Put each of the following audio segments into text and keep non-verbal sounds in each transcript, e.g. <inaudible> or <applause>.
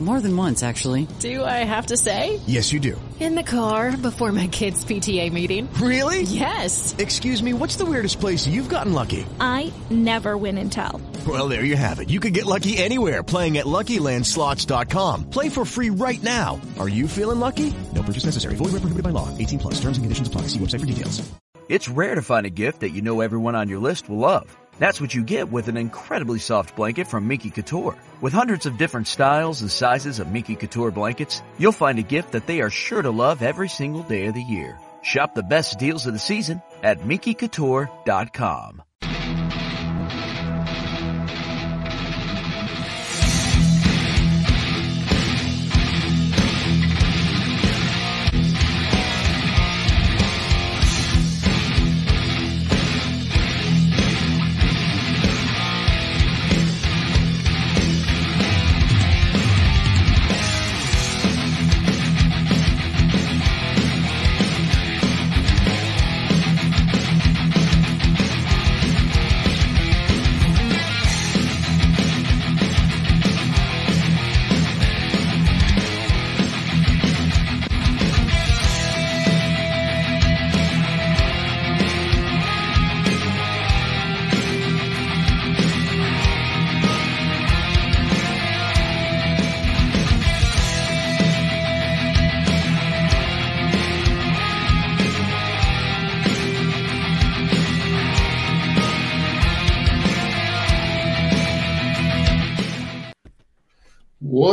More than once, actually. Do I have to say? Yes, you do. In the car before my kids' PTA meeting. Really? Yes. Excuse me, what's the weirdest place you've gotten lucky? I never win and tell. Well, there you have it. You can get lucky anywhere playing at LuckyLandSlots.com. Play for free right now. Are you feeling lucky? No purchase necessary. Void where prohibited by law. 18 plus. Terms and conditions apply. See website for details. It's rare to find a gift that you know everyone on your list will love. That's what you get with an incredibly soft blanket from Minky Couture. With hundreds of different styles and sizes of Minky Couture blankets, you'll find a gift that they are sure to love every single day of the year. Shop the best deals of the season at MinkyCouture.com.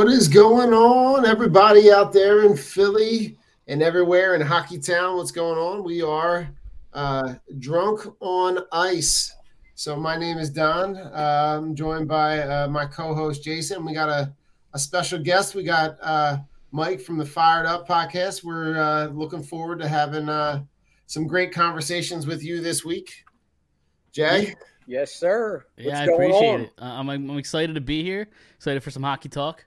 What is going on, everybody out there in Philly and everywhere in Hockey Town? What's going on? We are uh, drunk on ice. So my name is Don. Uh, I'm joined by uh, my co-host Jason. We got a, a special guest. We got uh, Mike from the Fired Up podcast. We're uh, looking forward to having uh, some great conversations with you this week. Jay. Yes, sir. What's yeah, I appreciate on? it. Uh, I'm, I'm excited to be here. Excited for some hockey talk.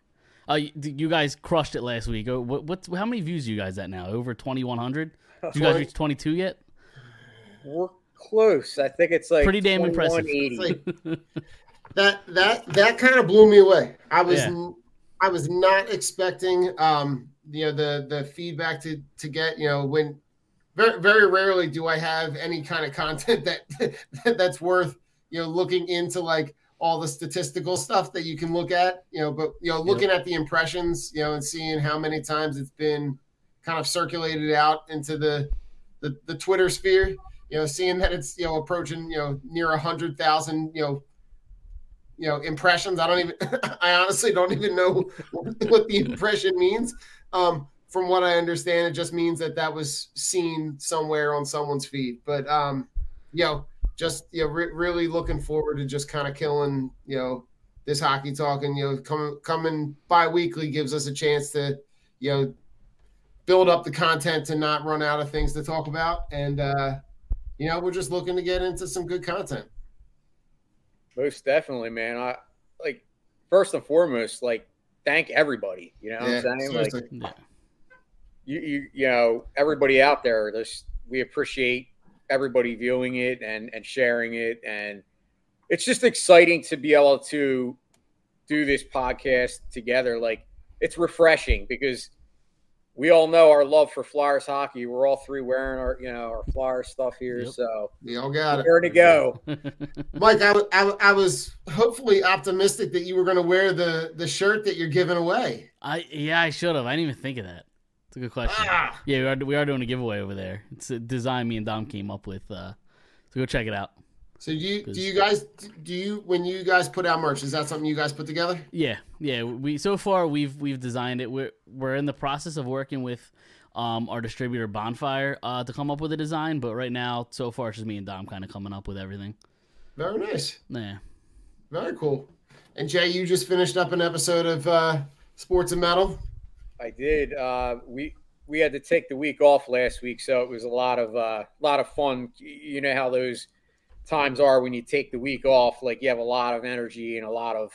Uh, you, you guys crushed it last week. Uh, What, what, how many views are you guys at now? Over 2,100? <laughs> You guys reach 22 yet? We're close. I think it's like Pretty damn impressive. 2180. that that that kind of blew me away. I was Yeah. n- I was not expecting um you know the the feedback to to get you know when very very rarely do I have any kind of content <laughs> that <laughs> that's worth you know looking into like all the statistical stuff that you can look at you know but you know looking at the impressions you know and seeing how many times it's been kind of circulated out into the the, the Twitter sphere you know seeing that it's you know approaching you know near a hundred thousand you know you know impressions. I don't even <laughs> i honestly don't even know <laughs> what the impression means. Um from what i understand it just means that that was seen somewhere on someone's feed. But um you know just you know re- really looking forward to just kind of killing you know this hockey talk and you know coming coming bi-weekly gives us a chance to you know build up the content to not run out of things to talk about and uh you know we're just looking to get into some good content Most definitely, man. I like first and foremost, like thank everybody. You know what I'm saying? Like. Yeah. you, you, you know, everybody out there. There's we appreciate everybody viewing it and and sharing it, and it's just exciting to be able to do this podcast together. Like it's refreshing because we all know our love for Flyers hockey. We're all three wearing our you know our Flyers stuff here, Yep. so we all got it where to go. <laughs> Mike, I I was hopefully optimistic that you were going to wear the, the shirt that you're giving away. I yeah, I should have. I didn't even think of that. It's a good question. Ah, Yeah, we are, we are doing a giveaway over there. It's a design me and Dom came up with. Uh, so go check it out. so do you do you guys do you when you guys put out merch? Is that something you guys put together? Yeah, yeah. We so far we've we've designed it. We're we're in the process of working with um, our distributor Bonfire uh, to come up with a design. But right now, so far, it's just me and Dom kind of coming up with everything. Very nice, Yeah. very cool. And Jay, you just finished up an episode of uh, Sports and Metal. I did. Uh, we we had to take the week off last week, so it was a lot of uh, lot of fun. You know how those times are when you take the week off. Like you have a lot of energy and a lot of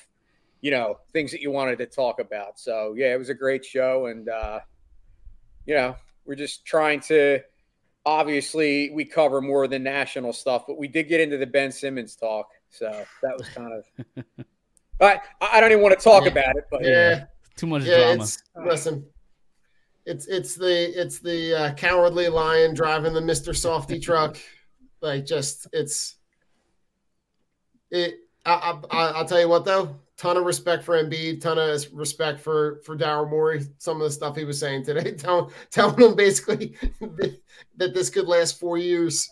you know things that you wanted to talk about. So yeah, it was a great show, and uh, you know we're just trying to obviously we cover more than national stuff, but we did get into the Ben Simmons talk, so that was kind of. <laughs> I I don't even want to talk about it, but Yeah, Too much yeah. drama. It's, listen, it's it's the it's the uh, cowardly lion driving the Mister Softy truck. <laughs> Like, just it's it. I, I, I- I'll tell you what though. Ton of respect for Embiid. Ton of respect for for Daryl Morey. Some of the stuff he was saying today, <laughs> telling telling him basically <laughs> that this could last four years.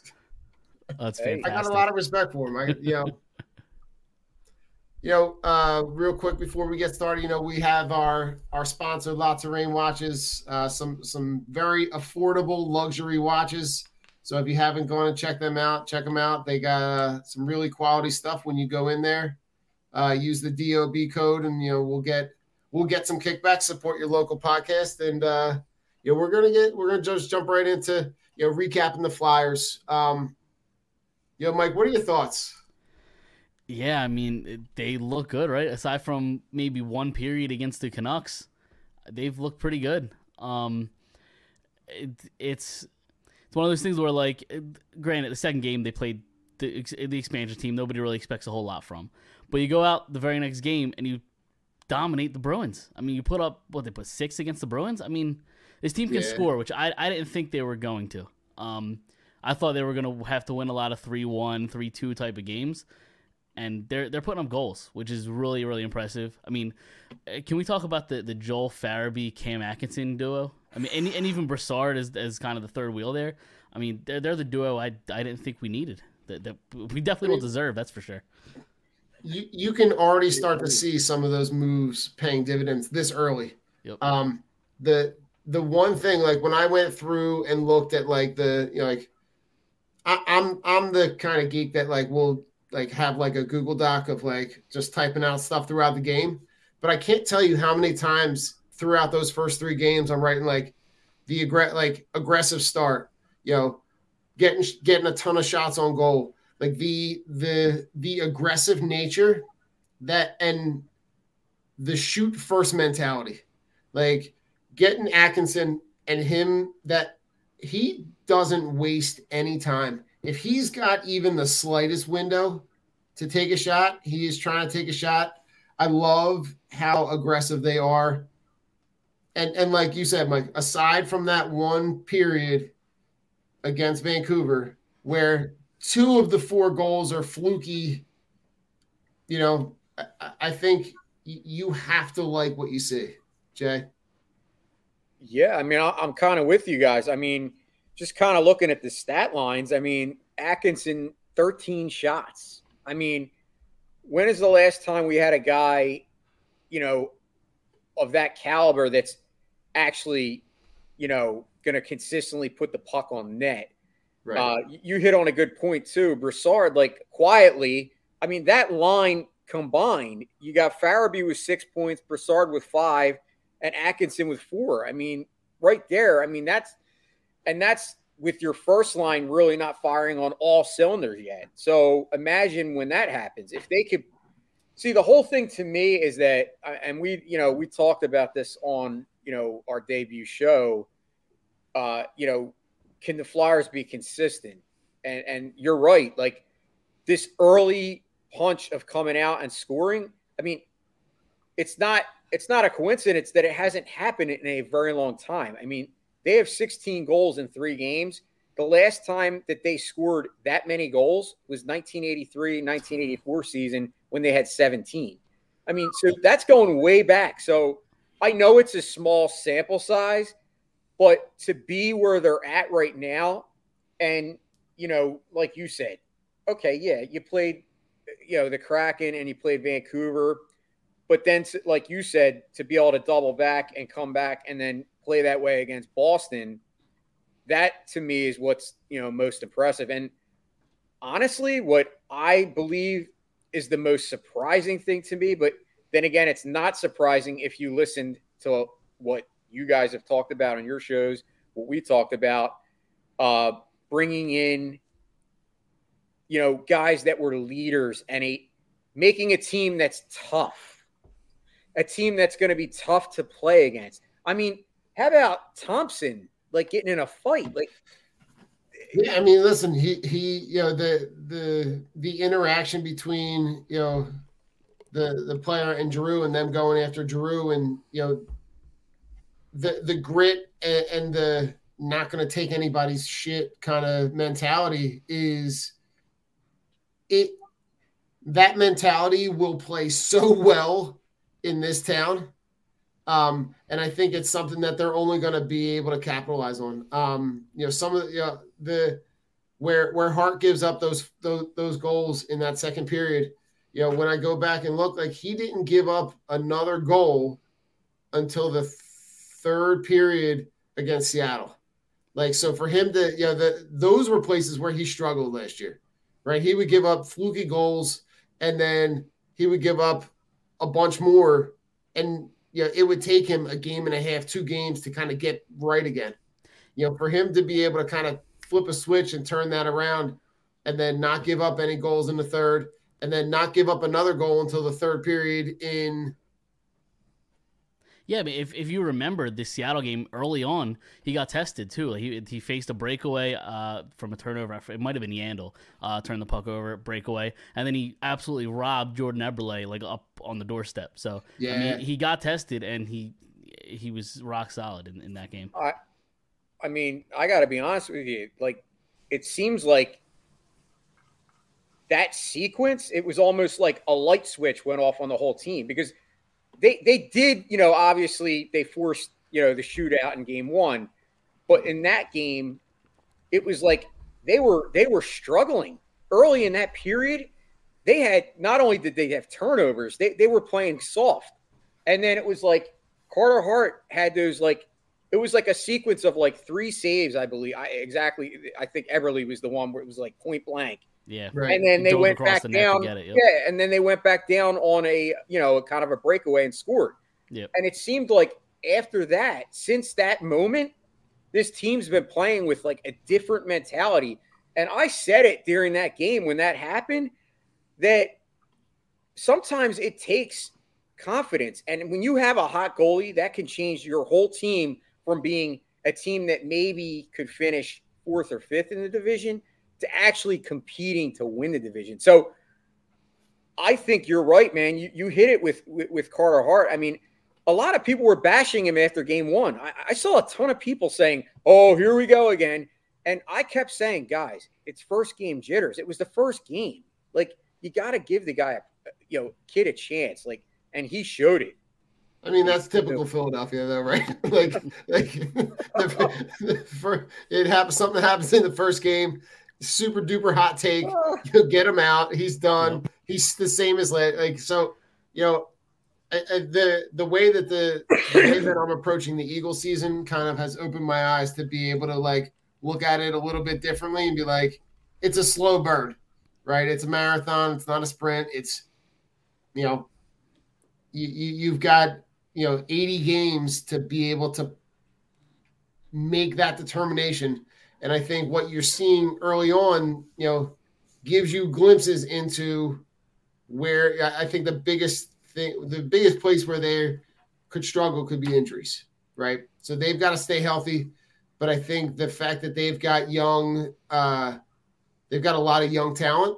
That's fantastic. I got a lot of respect for him. I, you know, you know, uh, real quick before we get started, you know, we have our our sponsor, Lots of Rain watches, uh, some some very affordable luxury watches. So if you haven't gone and check them out, check them out. They got uh, some really quality stuff when you go in there. Uh, use the DOB code, and you know we'll get we'll get some kickbacks. Support your local podcast, and uh, you know we're gonna get we're gonna just jump right into you know recapping the Flyers. Um, you know, Mike, what are your thoughts? Yeah, I mean they look good, right? Aside from maybe one period against the Canucks, they've looked pretty good. Um, it, it's it's one of those things where, like, granted, the second game they played the the expansion team, nobody really expects a whole lot from. But you go out the very next game and you dominate the Bruins. I mean, you put up what they put six against the Bruins. I mean, this team can Yeah. score, which I I didn't think they were going to. Um, I thought they were going to have to win a lot of 3-1, 3-2 type of games and they're they're putting up goals, which is really really impressive. I mean, uh, can we talk about the, the Joel Farabee Cam Atkinson duo? I mean, and, and even Brassard as, as kind of the third wheel there. I mean, they're they're the duo I, I didn't think we needed. That, that we definitely will deserve. That's for sure. You you can already start to see some of those moves paying dividends this early. Yep. Um, the the one thing like when I went through and looked at like the you know like I, I'm I'm the kind of geek that like will like have like a Google Doc of like just typing out stuff throughout the game, but I can't tell you how many times throughout those first three games I'm writing like the aggr- like aggressive start, you know, getting getting a ton of shots on goal, like the the the aggressive nature that and the shoot first mentality, like getting Atkinson and him that he doesn't waste any time. If he's got even the slightest window to take a shot, he is trying to take a shot. I love how aggressive they are. And and like you said, Mike, aside from that one period against Vancouver where two of the four goals are fluky, you know, I, I think you have to like what you see, Jay. Yeah, I mean, I'm kind of with you guys. I mean, just kind of looking at the stat lines. I mean, Atkinson, 13 shots. I mean, when is the last time we had a guy, you know, of that caliber that's actually, you know, going to consistently put the puck on net? Uh, you hit on a good point too. Brassard, like quietly, I mean, that line combined, you got Farabee with six points, Brassard with five, and Atkinson with four. I mean, right there, I mean, that's and that's with your first line really not firing on all cylinders yet. So imagine when that happens. If they could see the whole thing to me is that uh, and we, you know, we talked about this on, you know, our debut show. Uh, you know, can the Flyers be consistent? And and you're right. Like this early punch of coming out and scoring. I mean, it's not it's not a coincidence that it hasn't happened in a very long time. I mean, they have 16 goals in three games. The last time that they scored that many goals was 1983, 1984 season when they had 17. I mean, so that's going way back. So I know it's a small sample size, but to be where they're at right now, and you know, like you said, okay, yeah, you played, you know, the Kraken and you played Vancouver, but then, like you said, to be able to double back and come back and then play that way against Boston, that to me is what's you know most impressive. And honestly, what I believe is the most surprising thing to me, but then again, it's not surprising if you listened to what you guys have talked about on your shows, what we talked about, uh, bringing in, you know, guys that were leaders and a making a team that's tough, a team that's going to be tough to play against. I mean, how about Thompson like getting in a fight? Like yeah, I mean, listen, he he, you know, the the the interaction between you know the the player and Drew and them going after Drew and you know the the grit and, and the not going to take anybody's shit kind of mentality is it that mentality will play so well in this town um, and I think it's something that they're only going to be able to capitalize on. Um, you know, some of the, you know, the where where Hart gives up those, those those goals in that second period. You know, when I go back and look, like he didn't give up another goal until the third period against Seattle. Like so, for him to you know, the those were places where he struggled last year, right? He would give up fluky goals, and then he would give up a bunch more, and you know, it would take him a game and a half, two games to kind of get right again. You know, for him to be able to kind of flip a switch and turn that around and then not give up any goals in the third and then not give up another goal until the third period in yeah, but if, if you remember the Seattle game early on, he got tested too. He he faced a breakaway uh, from a turnover. It might have been Yandle uh, turned the puck over, breakaway, and then he absolutely robbed Jordan Eberle like up on the doorstep. So yeah, I mean, he got tested and he he was rock solid in, in that game. I I mean, I got to be honest with you. Like, it seems like that sequence, it was almost like a light switch went off on the whole team because they they did, you know, obviously they forced, you know, the shootout in game one. But in that game, it was like they were they were struggling early in that period. They had not only did they have turnovers, they, they were playing soft. And then it was like Carter Hart had those like it was like a sequence of like three saves, I believe. I exactly I think Eberle was the one where it was like point blank. Yeah. Right. And then they went back the down. It, yep. Yeah. And then they went back down on a, you know, kind of a breakaway and scored. Yeah. And it seemed like after that, since that moment, this team's been playing with like a different mentality. And I said it during that game when that happened that sometimes it takes confidence. And when you have a hot goalie, that can change your whole team from being a team that maybe could finish fourth or fifth in the division to actually competing to win the division. So I think you're right, man. You, you hit it with, with, with Carter Hart. I mean, a lot of people were bashing him after game one. I, I saw a ton of people saying, "Oh, here we go again," and I kept saying, "Guys, it's first game jitters. It was the first game. Like you got to give the guy, a, you know, kid a chance. Like, and he showed it. I mean, that's typical Philadelphia, though, right? <laughs> like, like the, the, for, it <laughs> happens. Something happens in the first game super duper hot take. <laughs> Oh. You get him out. He's done. He's the same as like so. You know, the the way that the, the <coughs> way that I'm approaching the Eagle season kind of has opened my eyes to be able to like look at it a little bit differently and be like, it's a slow burn, right? It's a marathon. It's not a sprint. It's you know, you, you you've got you know 80 games to be able to make that determination and I think what you're seeing early on, you know, gives you glimpses into where I think the biggest thing, the biggest place where they could struggle could be injuries, right? So they've got to stay healthy. But I think the fact that they've got young, uh, they've got a lot of young talent.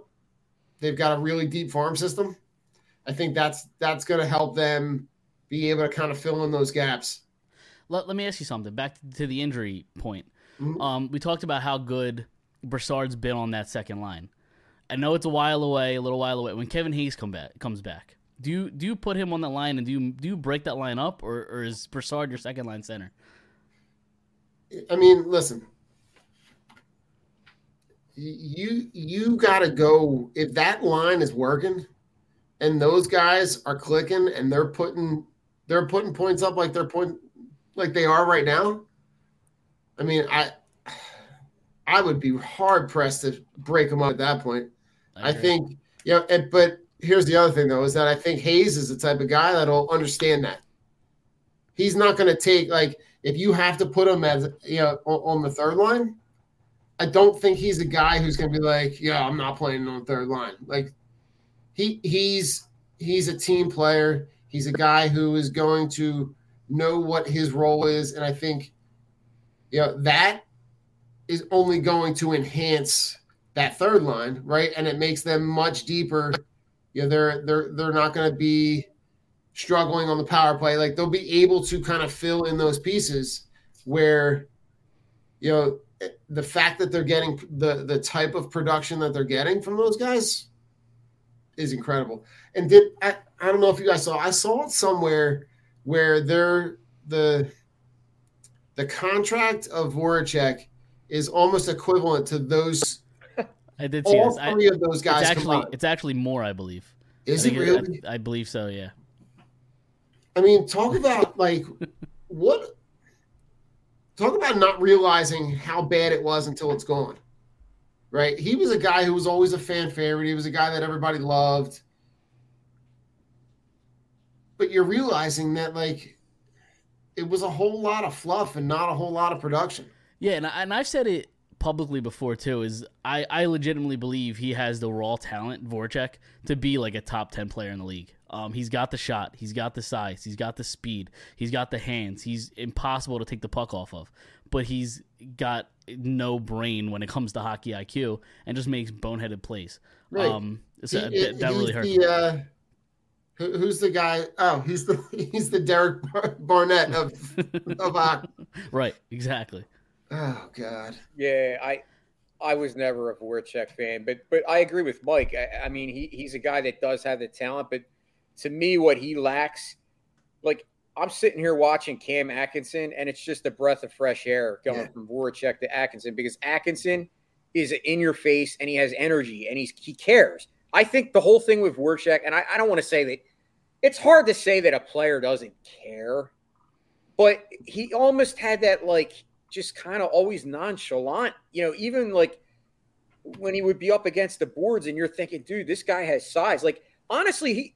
They've got a really deep farm system. I think that's that's going to help them be able to kind of fill in those gaps. Let, let me ask you something. Back to the injury point. Mm-hmm. Um, we talked about how good Brassard's been on that second line. I know it's a while away, a little while away. When Kevin Hayes come back, comes back, do you do you put him on that line and do you do you break that line up, or, or is Brassard your second line center? I mean, listen, you you got to go if that line is working, and those guys are clicking and they're putting they're putting points up like they're putting like they are right now. I mean, I I would be hard pressed to break him up at that point. I, I think, you know, and, but here's the other thing though, is that I think Hayes is the type of guy that'll understand that. He's not going to take like if you have to put him as you know on, on the third line. I don't think he's a guy who's going to be like, yeah, I'm not playing on the third line. Like he he's he's a team player. He's a guy who is going to know what his role is, and I think you know that is only going to enhance that third line, right? And it makes them much deeper. You know, they're they're they're not going to be struggling on the power play. Like they'll be able to kind of fill in those pieces where you know the fact that they're getting the the type of production that they're getting from those guys is incredible. And did I, I don't know if you guys saw I saw it somewhere where they're the the contract of Voracek is almost equivalent to those <laughs> I did see all this. I- three of those guys it's actually it's actually more, I believe. Is I it really? I, I believe so. Yeah. I mean, talk about <laughs> like what talk about not realizing how bad it was until it's gone. Right? He was a guy who was always a fan favorite. He was a guy that everybody loved. But you're realizing that like it was a whole lot of fluff and not a whole lot of production. Yeah, and, I, and I've said it publicly before too. Is I, I legitimately believe he has the raw talent, Voracek, to be like a top ten player in the league. Um, he's got the shot, he's got the size, he's got the speed, he's got the hands. He's impossible to take the puck off of, but he's got no brain when it comes to hockey IQ and just makes boneheaded plays. Right. Um, so He- that, that really hurts. The, uh, who, who's the guy? Oh, he's the <laughs> he's the Derek Bar- Barnett of of hockey. <laughs> right, exactly. Oh God. Yeah, I I was never a Voracek fan, but but I agree with Mike. I, I mean, he he's a guy that does have the talent, but to me, what he lacks, like I'm sitting here watching Cam Atkinson, and it's just a breath of fresh air going Yeah. from Voracek to Atkinson because Atkinson is in your face and he has energy and he's he cares. I think the whole thing with Voracek, and I, I don't want to say that it's hard to say that a player doesn't care, but he almost had that like just kind of always nonchalant, you know, even like when he would be up against the boards and you're thinking, dude, this guy has size. Like honestly, he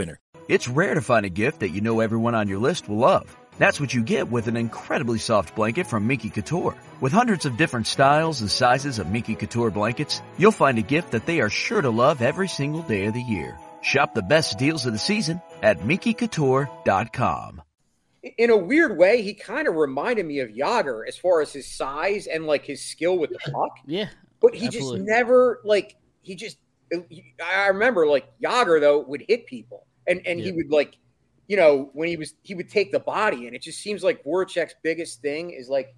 winner. It's rare to find a gift that you know everyone on your list will love. That's what you get with an incredibly soft blanket from Minky Couture. With hundreds of different styles and sizes of Minky Couture blankets, you'll find a gift that they are sure to love every single day of the year. Shop the best deals of the season at MinkyCouture.com. in a weird way, he kind of reminded me of Jagr as far as his size and like his skill with the puck. Yeah, But he Absolutely. just never like he just. I remember like Jagr though would hit people, and and he would like, you know, when he was he would take the body, and it just seems like Voracek's biggest thing is like,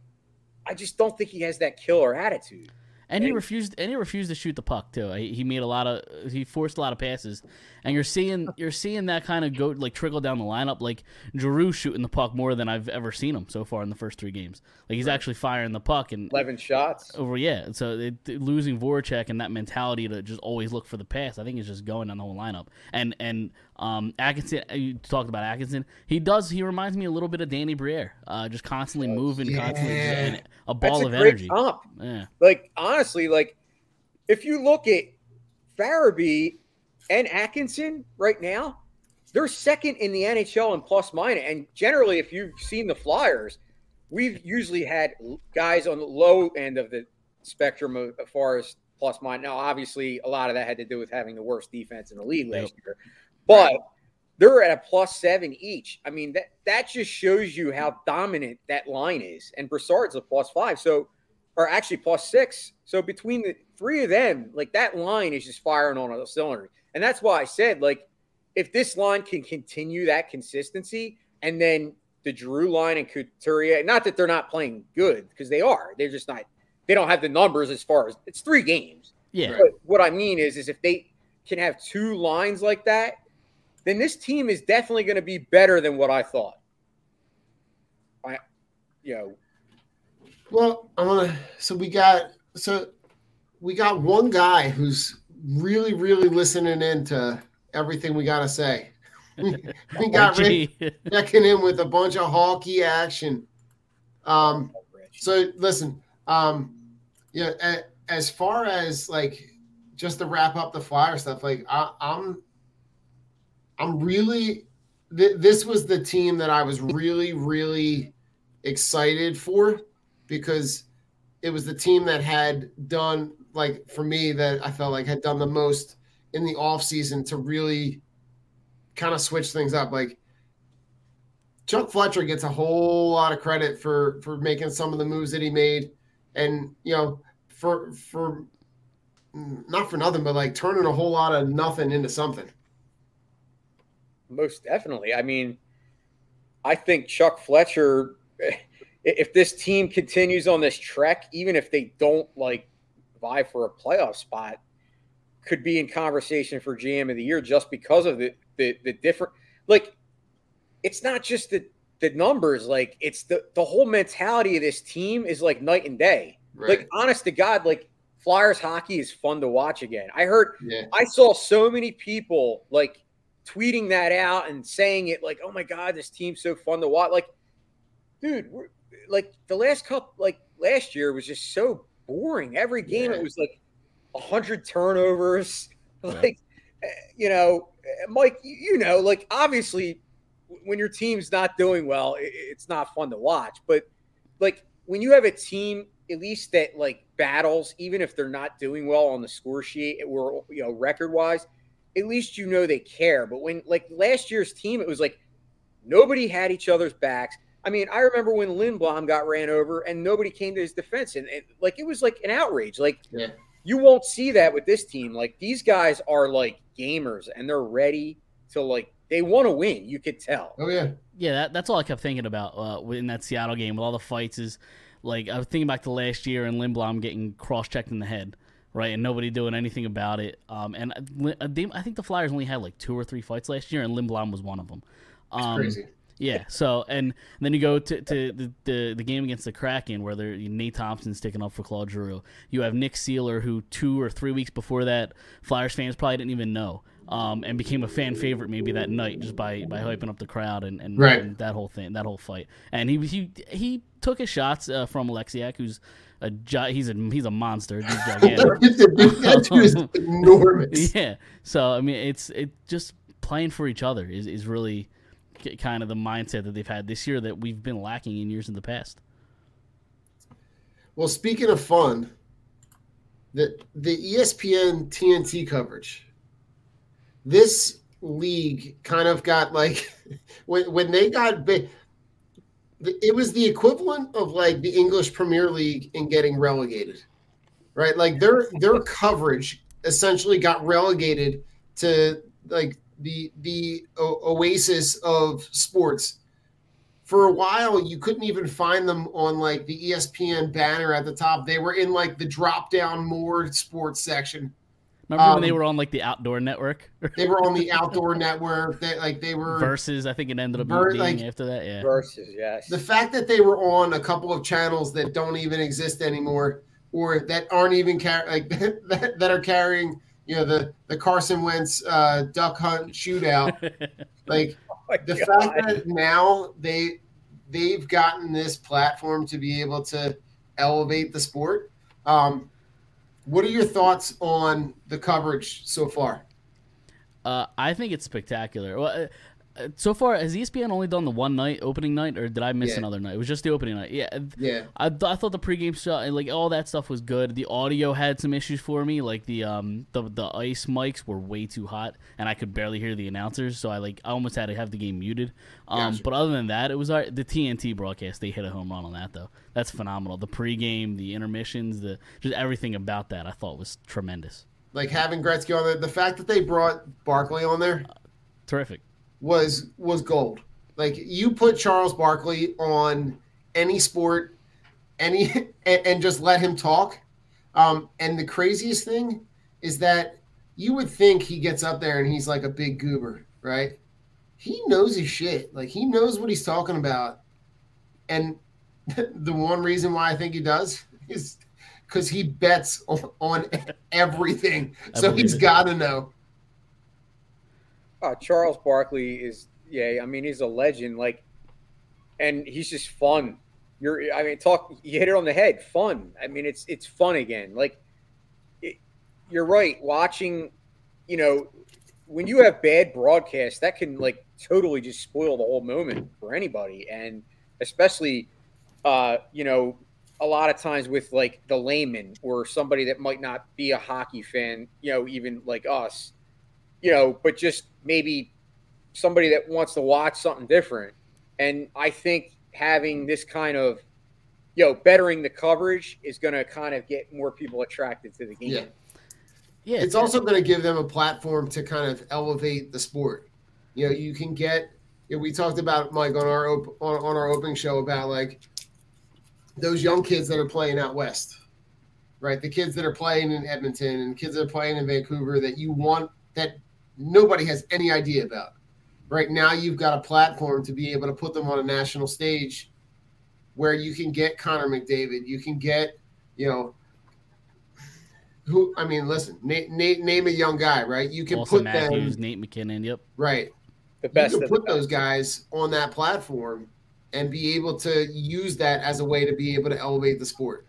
I just don't think he has that killer attitude. And he refused. And he refused to shoot the puck too. He, he made a lot of. He forced a lot of passes, and you're seeing <laughs> you're seeing that kind of go like trickle down the lineup. Like Giroux shooting the puck more than I've ever seen him so far in the first three games. Like he's actually firing the puck and Eleven shots. over. Yeah, so it, losing Voracek and that mentality to just always look for the pass, I think is just going down the whole lineup. And and um Atkinson, you talked about Atkinson. He does. He reminds me a little bit of Danny Briere. Uh, just constantly moving, constantly Yeah. and a ball That's a of great energy. comp. Yeah. Like honestly, like if you look at Farabee and Atkinson right now, they're second in the NHL in plus minus. And generally, if you've seen the Flyers, we've usually had guys on the low end of the spectrum of, as far as plus minus. Now, obviously, a lot of that had to do with having the worst defense in the league last year, but they're at a plus seven each. I mean, that that just shows you how dominant that line is. And Brassard's a plus five, so or actually plus six. So between the three of them, like that line is just firing on a cylinder. And that's why I said, like, if this line can continue that consistency, and then the Drew line and Couturier, not that they're not playing good because they are, they're just not. They don't have the numbers as far as it's three games. Yeah. But what I mean is, is if they can have two lines like that, then this team is definitely going to be better than what I thought. I, you know, Well, I'm gonna. So we got. So we got one guy who's really, really listening into everything we gotta say. <laughs> we got <laughs> Rick RG. checking in with a bunch of hockey action. Um, so listen, um, Yeah, a- as far as like just to wrap up the flyer stuff, like I, I'm, I'm really. Th- this was the team that I was really, really excited for because it was the team that had done like for me that I felt like had done the most in the off season to really kind of switch things up. Like Chuck Fletcher gets a whole lot of credit for for making some of the moves that he made, and you know for for not for nothing, but like turning a whole lot of nothing into something. Most definitely. I mean, I think Chuck Fletcher, <laughs> if this team continues on this trek, even if they don't like vie for a playoff spot, could be in conversation for GM of the year just because of the the, the different like it's not just the the numbers, like it's the the whole mentality of this team is like night and day. Right. Like honest to God, like Flyers hockey is fun to watch again. I heard Yeah. I saw so many people like tweeting that out and saying it like, "Oh my god, this team's so fun to watch." Like, dude, we're, like the last couple, like last year was just so boring. Every game Yeah. it was like a hundred turnovers. <laughs> Like, eh, you know, eh, Mike, you you know, like obviously when your team's not doing well, it's not fun to watch. But like when you have a team at least that like battles, even if they're not doing well on the score sheet or you know record wise, at least you know they care. But when like last year's team, it was like nobody had each other's backs. I mean, I remember when Lindblom got ran over and nobody came to his defense, and, and like it was like an outrage. Like Yeah. you won't see that with this team. Like these guys are like gamers and they're ready to like they want to win. You could tell. Oh yeah. Yeah, that, that's all I kept thinking about uh, in that Seattle game with all the fights. Is like I was thinking back to last year and Lindblom getting cross checked in the head, right, and nobody doing anything about it. Um, and uh, they, I think the Flyers only had like two or three fights last year, and Lindblom was one of them. Um, crazy. Yeah. So and then you go to, to the, the the game against the Kraken where they're Nate Thompson's sticking up for Claude Giroux. You have Nick Seeler who two or three weeks before that Flyers fans probably didn't even know. Um, and became a fan favorite maybe that night just by, by hyping up the crowd and, and, Right. and that whole thing, that whole fight. And he he he took his shots uh, from Oleksiak, who's a gi- he's a he's a monster, he's <laughs> gigantic. that dude is <laughs> enormous. Yeah. So I mean, it's it just playing for each other is is really kind of the mindset that they've had this year that we've been lacking in years in the past. Well, speaking of fun, the the ESPN TNT coverage, this league kind of got like <laughs> when when they got big. It was the equivalent of like the English Premier League in getting relegated, right? Like their their coverage essentially got relegated to like the the o- oasis of sports for a while you couldn't even find them on like the ESPN banner at the top. They were in like the drop down more sports section. Remember when they Um, were on like the outdoor network <laughs> They were on the outdoor network. They like they were versus? I think it ended up Ver- being like- after that. Yeah. Versus, yes. the fact that they were on a couple of channels that don't even exist anymore or that aren't even car- like <laughs> that, that are carrying you know the the Carson Wentz uh, duck hunt shootout <laughs> like my the God. fact that now they they've gotten this platform to be able to elevate the sport um what are your thoughts on the coverage so far Uh, I think it's spectacular. Well, uh, so far, has ESPN only done the one night opening night, or did I miss Yeah. another night? It was just the opening night. Yeah, Yeah. I, th- I thought the pregame shot, like all that stuff, was good. The audio had some issues for me, like the um the the ice mics were way too hot, and I could barely hear the announcers. So I like I almost had to have the game muted. Um, Gotcha. but other than that, it was all right. the TNT broadcast. They hit a home run on that though. That's phenomenal. The pregame, the intermissions, the just everything about that, I thought was tremendous. like having Gretzky on there the fact that they brought Barkley on there Terrific. Was was gold. Like you put Charles Barkley on any sport any <laughs> and, and just let him talk. Um and the craziest thing is that you would think he gets up there and he's like a big goober right? He knows his shit. Like he knows what he's talking about. And <laughs> the one reason why i think he does is because he bets on, on everything. So he's got to know Uh, Charles Barkley is, yeah, I mean, he's a legend. Like, and he's just fun You're, I mean, talk. You hit it on the head. Fun. I mean, it's it's fun again. Like, it, you're right. Watching, you know, when you have bad broadcast, that can like totally just spoil the whole moment for anybody, and especially, uh, you know, a lot of times with like the layman or somebody that might not be a hockey fan, you know, even like us, you know, but just maybe somebody that wants to watch something different. And I think having this kind of, you know, bettering the coverage is going to kind of get more people attracted to the game. Yeah. Yeah, it's also going to give them a platform to kind of elevate the sport. You know, you can get. You know, we talked about Mike on our op- on, on our opening show about like those young kids that are playing out west, right? The kids that are playing in Edmonton and kids that are playing in Vancouver that you want that nobody has any idea about. Right now, you've got a platform to be able to put them on a national stage where you can get Connor McDavid, you can get, you know, who I mean, listen, name, name, name a young guy, right? You can Austin put Matthews, them Nate MacKinnon. Yep. right. The best you can put those guys on that platform and be able to use that as a way to be able to elevate the sport.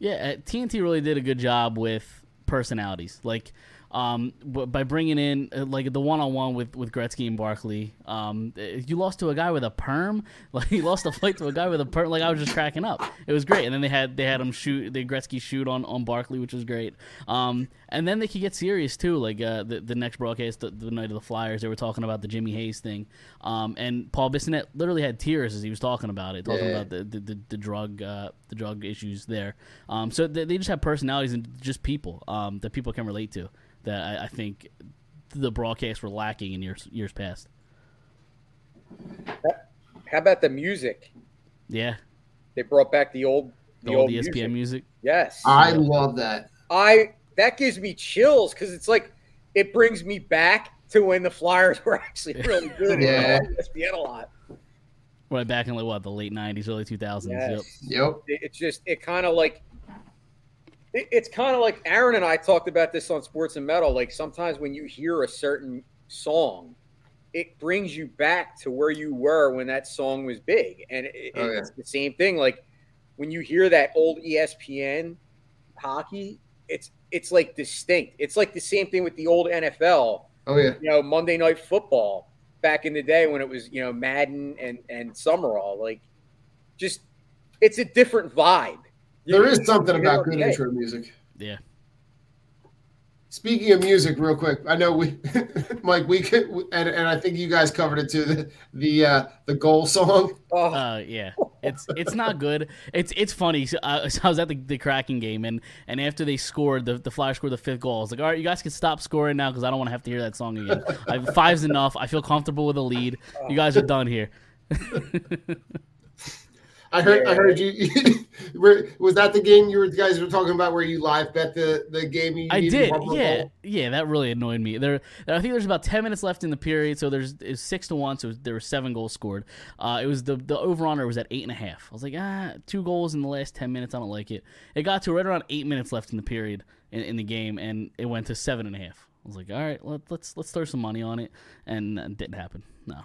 Yeah, uh, TNT really did a good job with personalities. Like, um, by bringing in uh, like the one on one with with Gretzky and Barkley. Um, uh, you lost to a guy with a perm. <laughs> Like you lost a fight to a guy with a perm. Like I was just cracking up. It was great. And then they had they had him shoot. They Gretzky shoot on on Barkley, which was great. Um, and then they could get serious too. Like uh, the the next broadcast, the, the night of the Flyers, they were talking about the Jimmy Hayes thing. Um, and Paul Bissonnette literally had tears as he was talking about it, talking Yeah. about the the, the, the drug uh, the drug issues there. Um, so they, they just have personalities and just people um, that people can relate to. That I, I think the broadcasts were lacking in years years past. How about the music? Yeah, They brought back the old the, the old old ESPN music. music. Yes. I love that. I that gives me chills because it's like it brings me back to when the Flyers <laughs> were actually really good. Yeah. And I like ESPN a lot. Right back in like what the late '90s, early 2000s. Yep. Yes. Yep. It- It's just it kind of like it, it's kind of like Aaron and I talked about this on Sports and Metal. Like sometimes when you hear a certain song, it brings you back to where you were when that song was big, and it, Oh, yeah. it's the same thing. Like when you hear that old ESPN hockey, it's it's like distinct. It's like the same thing with the old NFL. Oh yeah. You know, Monday Night Football back in the day when it was you know Madden and and Summerall. Like, just it's a different vibe. There You- is something about good intro music. Yeah. Speaking of music, real quick, I know we, <laughs> Mike, we could, and, and I think you guys covered it too. The the uh, the goal song. Oh, Uh, yeah, it's it's not good. It's it's funny. So, uh, so I was at the, the Kraken game, and and after they scored, the the Flyers scored the fifth goal. I was like, all right, you guys can stop scoring now because I don't want to have to hear that song again. <laughs> I, five's enough. I feel comfortable with a lead. You guys are done here. <laughs> I heard. I heard you. <laughs> were, was that the game you were guys were talking about where you live bet the the game? You I did, yeah, goal? yeah. That really annoyed me. There, I think there's about ten minutes left in the period, so there's it's six to one, so there were seven goals scored. Uh, it was the the over under was at eight and a half. I was like, ah, two goals in the last ten minutes. I don't like it. It got to right around eight minutes left in the period in, in the game, and it went to seven and a half. I was like, all right, let, let's let's throw some money on it, and it didn't happen. No,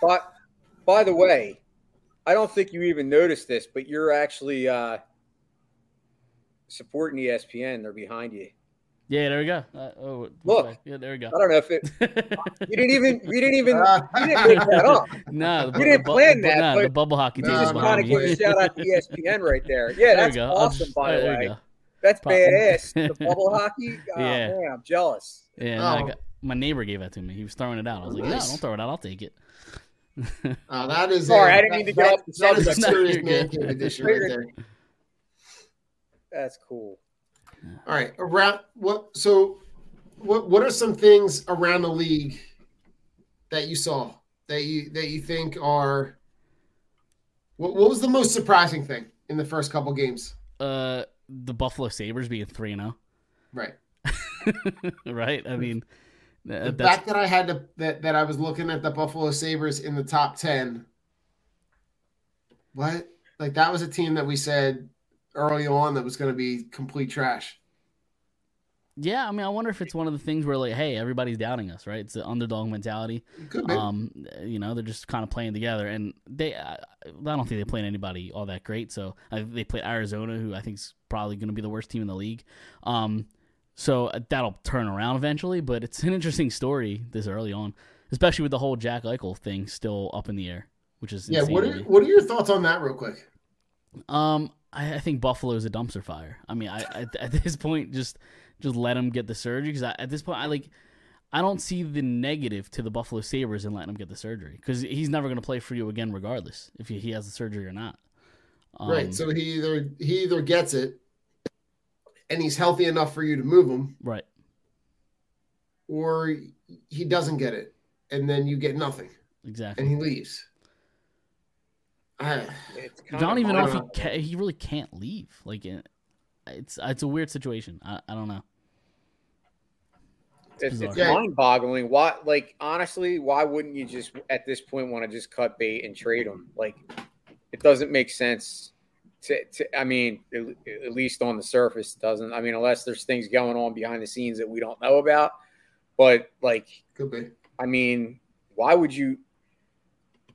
But by the way, I don't think you even noticed this, but you're actually uh, supporting ESPN. They're behind you. yeah, there we go. Uh, oh, Look. yeah, there we go. I don't know if it. You didn't even. You didn't even. You <laughs> didn't make that up. <laughs> no, the, You didn't bu- plan the, that, nah, but the bubble hockey team You just kind behind of give a shout out to ESPN right there. <laughs> Yeah, There that's awesome. just- by the way, that's Pop- badass. The bubble hockey. Oh, Yeah. man, I'm jealous. Yeah, no, I Oh. got, my neighbor gave that to me. He was throwing it out. I was like, Nice. no, don't throw it out. I'll take it. Uh, that is. Sorry, a- I didn't mean to get that- off the That is a subject. Serious you're man cave edition right there. That's cool. All right, around what? So, what? What are some things around the league that you saw that you that you think are? What, what was the most surprising thing in the first couple games? Uh, the Buffalo Sabres being three and zero. Right. <laughs> right? I mean, The that, that's fact that I had to that, that I was looking at the Buffalo Sabres in the top ten. What? Like that was a team that we said early on that was going to be complete trash. Yeah, I mean, I wonder if it's one of the things where like, hey, everybody's doubting us, right? It's the underdog mentality. Could be. Um, you know, they're just kind of playing together, and they, I, I don't think they played anybody all that great. So uh, they played Arizona, who I think is probably going to be the worst team in the league. Um, so uh, that'll turn around eventually, but it's an interesting story this early on, especially with the whole Jack Eichel thing still up in the air, which is Yeah. What are. What are your thoughts on that, real quick? Um, I, I think Buffalo is a dumpster fire. I mean, I at, at this point just just let him get the surgery because at this point I like I don't see the negative to the Buffalo Sabres in letting him get the surgery because he's never going to play for you again regardless if he, he has the surgery or not. Um, right. So he either he either gets it, and he's healthy enough for you to move him, right. or he doesn't get it, and then you get nothing, Exactly. and he leaves. I, It's I kind don't even know if he mind- ca- he really can't leave. Like it's it's a weird situation. I, I don't know. It's, it's bizarre. mind-boggling. Why, like, honestly, why wouldn't you just at this point want to just cut bait and trade him? Like, it doesn't make sense. To, to I mean, at, at least on the surface, doesn't. I mean, unless there's things going on behind the scenes that we don't know about. But like, could be. I mean, why would you?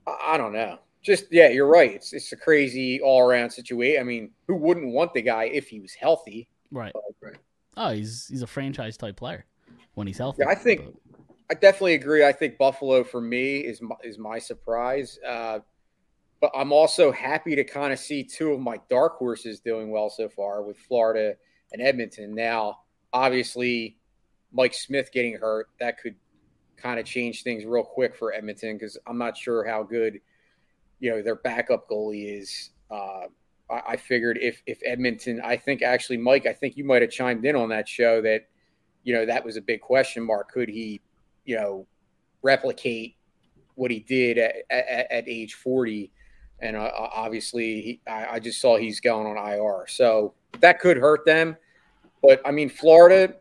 I, I don't know. Just yeah, you're right. It's it's a crazy all-around situation. I mean, who wouldn't want the guy if he was healthy? Right. Right. Oh, he's he's a franchise type player when he's healthy. Yeah, I think but- I definitely agree. I think Buffalo for me is my, is my surprise, uh, but I'm also happy to kind of see two of my dark horses doing well so far with Florida and Edmonton. Now, obviously, Mike Smith getting hurt that could kind of change things real quick for Edmonton because I'm not sure how good you know their backup goalie is. Uh, I, I figured if if Edmonton, I think actually, Mike, I think you might have chimed in on that show that you know that was a big question mark. Could he, you know, replicate what he did at, at, at age 40? And uh, obviously, he, I, I just saw he's going on IR, so that could hurt them. But I mean, Florida,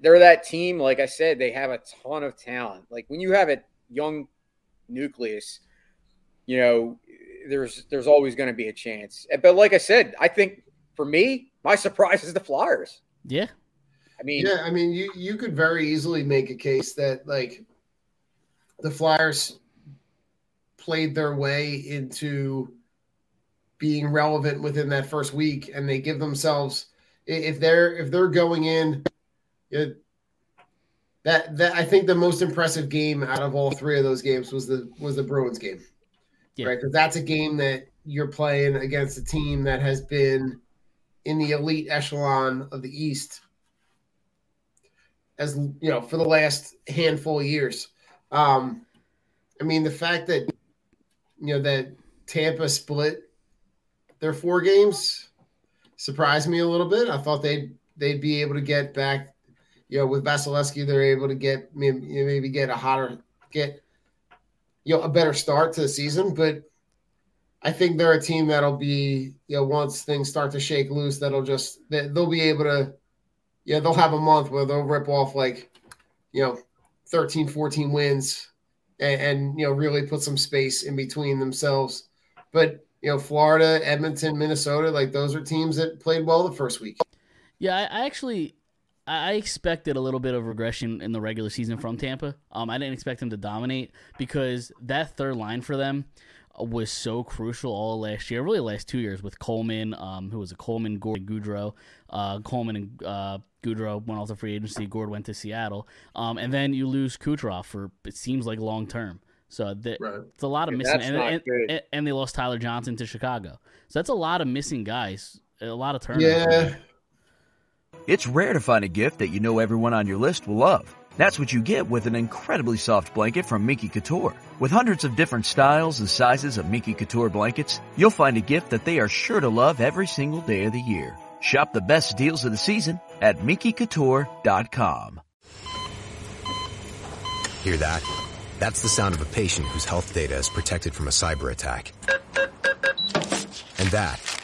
they're that team. Like I said, they have a ton of talent. Like when you have a young nucleus, you know, there's there's always going to be a chance. But like I said, I think for me, my surprise is the Flyers. yeah, I mean, Yeah, I mean, you you could very easily make a case that like the Flyers played their way into being relevant within that first week, and they give themselves if they're if they're going in, it, that that I think the most impressive game out of all three of those games was the was the Bruins game, Yeah. right? Because that's a game that you're playing against a team that has been in the elite echelon of the East as you know for the last handful of years. Um, I mean, the fact that you know that Tampa split their four games surprised me a little bit. I thought they'd they'd be able to get back. You know, with Vasilevskiy, they're able to get maybe, maybe get a hotter get you know a better start to the season. But I think they're a team that'll be you know once things start to shake loose, that'll just they'll be able to yeah, they'll have a month where they'll rip off like, you know, 13, 14 wins and, and, you know, really put some space in between themselves. But, you know, Florida, Edmonton, Minnesota, like those are teams that played well the first week. Yeah, I, I actually I expected a little bit of regression in the regular season from Tampa. Um, I didn't expect them to dominate because that third line for them was so crucial all last year, really last two years with Coleman, um, who was a Coleman, Gourde, and Goodrow. Uh, Coleman and uh, Goodrow went off the free agency. Gourde went to Seattle, um, and then you lose Kucherov for it seems like long term. So the, Right. it's a lot of Yeah, missing, and, and, and, and they lost Tyler Johnson to Chicago. So that's a lot of missing guys, a lot of turnover. Yeah. It's rare to find a gift that you know everyone on your list will love. That's what you get with an incredibly soft blanket from Minky Couture. With hundreds of different styles and sizes of Minky Couture blankets, you'll find a gift that they are sure to love every single day of the year. Shop the best deals of the season at MinkyCouture.com. Hear that? That's the sound of a patient whose health data is protected from a cyber attack. And that,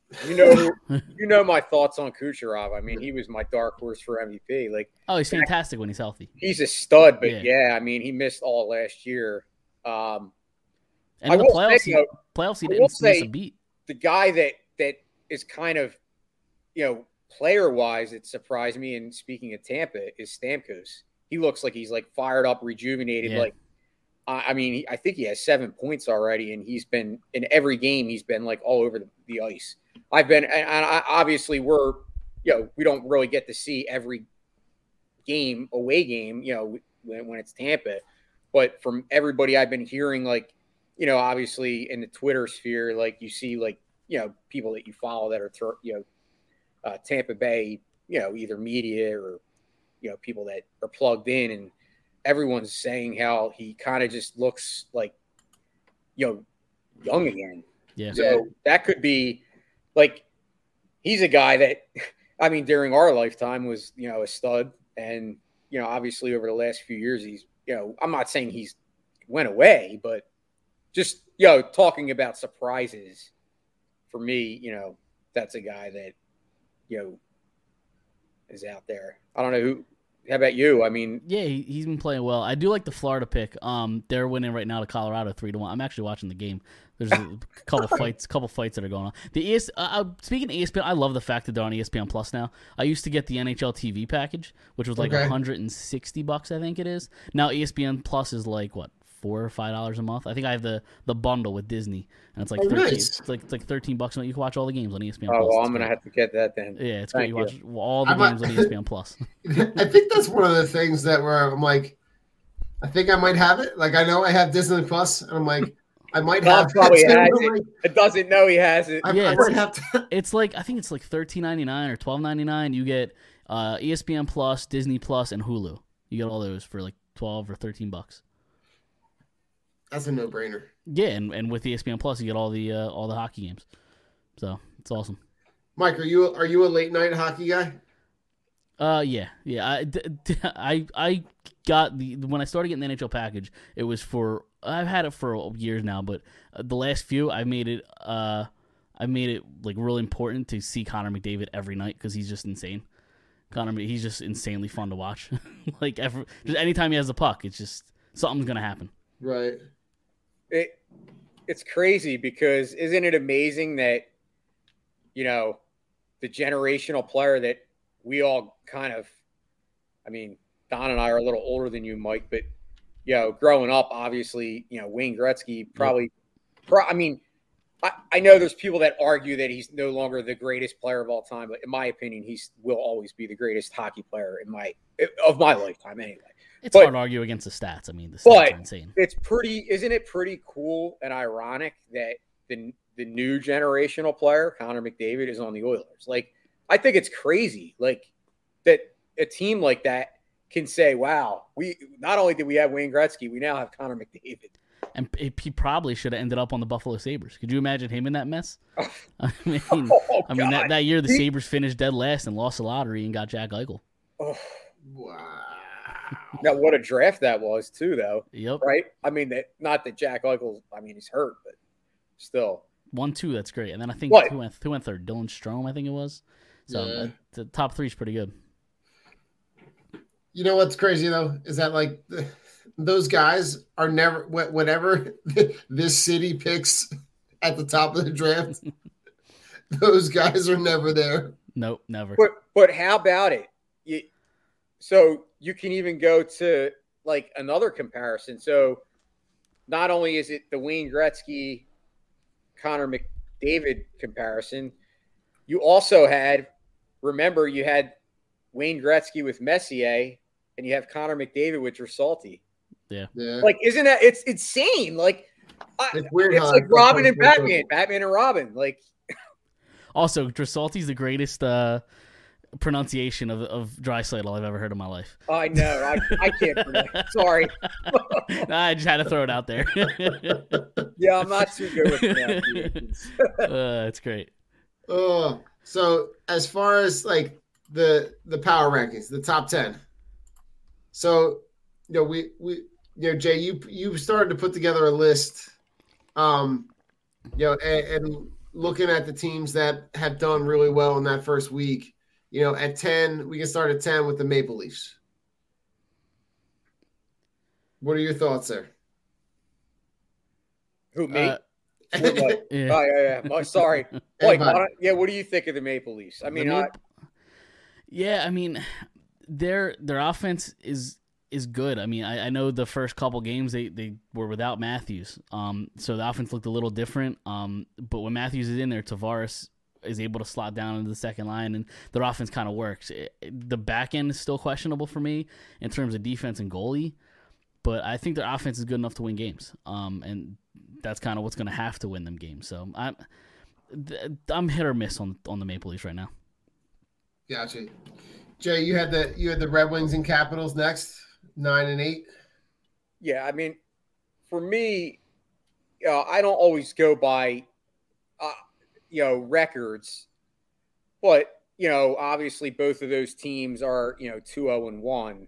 You know, <laughs> you know my thoughts on Kucherov. I mean, he was my dark horse for MVP. Like, Oh, he's fantastic when he's healthy. he's a stud, but Yeah. yeah, I mean, he missed all last year. Um, And I the playoffs, say, he, playoffs, he didn't miss a beat. the guy that that is kind of, you know, player wise, it surprised me. And speaking of Tampa, is Stamkos. He looks like he's like fired up, rejuvenated. Yeah. Like, I I mean, he- I think he has seven points already, and he's been in every game. He's been like all over the, the ice. I've been, and I, obviously, we're, you know, we don't really get to see every game, away game, you know, when, when it's Tampa. But from everybody I've been hearing, like, you know, obviously in the Twitter sphere, like you see, like, you know, people that you follow that are, you know, uh, Tampa Bay, you know, either media or, you know, people that are plugged in, and everyone's saying how he kind of just looks like, you know, young again. Yeah. So that could be like he's a guy that <laughs> I mean during our lifetime was, you know, a stud and you know, obviously over the last few years he's, you know, I'm not saying he's went away, but just, you know, talking about surprises for me, you know, that's a guy that you know is out there. I don't know who how about you? I mean, Yeah, he, he's been playing well. I do like the Florida pick. Um, they're winning right now to Colorado three to one. I'm actually watching the game. There's a couple fights, couple fights that are going on. The ES, uh, uh, speaking of ESPN, I love the fact that they're on ESPN Plus now. I used to get the NHL TV package, which was like Okay. 160 bucks, I think it is. Now ESPN Plus is like what four or five dollars a month. I think I have the the bundle with Disney, and it's like Oh, 13, nice. it's like it's like 13 bucks. a month. You can watch all the games on ESPN. oh, Plus. well, I'm gonna have to get that then. Yeah, it's great. You Thank watch all the I might- games on E ESPN Plus. <laughs> I think that's one of the things that where I'm like, I think I might have it. Like I know I have Disney Plus, and I'm like, I might Bob have probably <laughs> that has it. like, It doesn't know he has it. I, Yeah, I it's- might have to. <laughs> it's like I think it's like thirteen ninety nine or twelve ninety nine. You get uh, ESPN Plus, Disney Plus, and Hulu. You get all those for like twelve or thirteen bucks. That's a no brainer. Yeah, and, and with ESPN Plus, you get all the uh, all the hockey games. So it's awesome. Mike, are you are you a late night hockey guy? Uh, yeah, yeah. I, d- d- <laughs> I, I got the when I started getting the NHL package. It was for I've had it for years now, but uh, the last few I made it. Uh, I made it like really important to see Connor McDavid every night because he's just insane. Connor, he's just insanely fun to watch. <laughs> like every, just anytime he has the puck, it's just something's gonna happen. Right. it it's crazy because isn't it amazing that you know the generational player that we all kind of I mean Don and I are a little older than you Mike but you know growing up obviously you know Wayne Gretzky probably pro- I mean I, I know there's people that argue that he's no longer the greatest player of all time but in my opinion he will always be the greatest hockey player in my of my lifetime anyway It's But- hard to argue against the stats. I mean, the stats are insane. it's pretty isn't it pretty cool and ironic that the the new generational player Connor McDavid is on the Oilers like I think it's crazy like that a team like that can say wow we not only did we have Wayne Gretzky we now have Connor McDavid And he he probably should have ended up on the Buffalo Sabres. Could you imagine him in that mess? <laughs> I mean, <laughs> Oh, I mean that, that year the He- Sabres finished dead last and lost the lottery and got Jack Eichel. oh, Wow. now what a draft that was too though Yep. right I mean that not that Jack Eichel I mean he's hurt but still One two, that's great. And then I think What? who went who went third? Dylan Strome, I think it was. So Yeah. uh, the top three is pretty good. You know what's crazy though is that like <laughs> those guys are never wh- whatever <laughs> this city picks at the top of the draft. <laughs> those guys are never there. Nope, never. But but how about it? You, so you can even go to like another comparison. So not only is it the Wayne Gretzky, Connor McDavid comparison, you also had remember you had Wayne Gretzky with Messier, and you have Connor McDavid with Salty. Yeah. Yeah. Like, isn't that it's insane? Like, It's weird it's how like Robin and Batman, Batman and Robin. Like, Also, Drasalti's the greatest uh, pronunciation of of Draisaitl I've ever heard in my life. I know, I, I can't. pronounce- <laughs> Sorry. I just had to throw it out there. <laughs> Yeah, I'm not too good with pronunciations. <laughs> uh, it's great. Oh, so as far as like the the power rankings, the top ten. So, you know, we we you know, Jay, you you started to put together a list Um, you know, and, and looking at the teams that have done really well in that first week, you know, at 10, we can start at 10 with the Maple Leafs. What are your thoughts there? Who me? Uh, <laughs> What, what? <laughs> Yeah. Oh yeah, yeah. Oh, sorry, Hey, Mike. bud. why don't- yeah, what do you think of the Maple Leafs? I mean, The I, yeah, I mean, their their offense is is good. I mean, I, I know the first couple games they, they were without Matthews, um, so the offense looked a little different. Um, but when Matthews is in there, Tavares is able to slot down into the second line, and their offense kind of works. It- it- the back end is still questionable for me in terms of defense and goalie, but I think their offense is good enough to win games. Um, and that's kind of what's going to have to win them games. So I'm I'm hit or miss on on the Maple Leafs right now. Gotcha. Jay, you had the you had the Red Wings and Capitals next, nine and eight. yeah, I mean, for me, uh, I don't always go by, uh, you know, records, but you know, obviously both of those teams are you know two zero and one.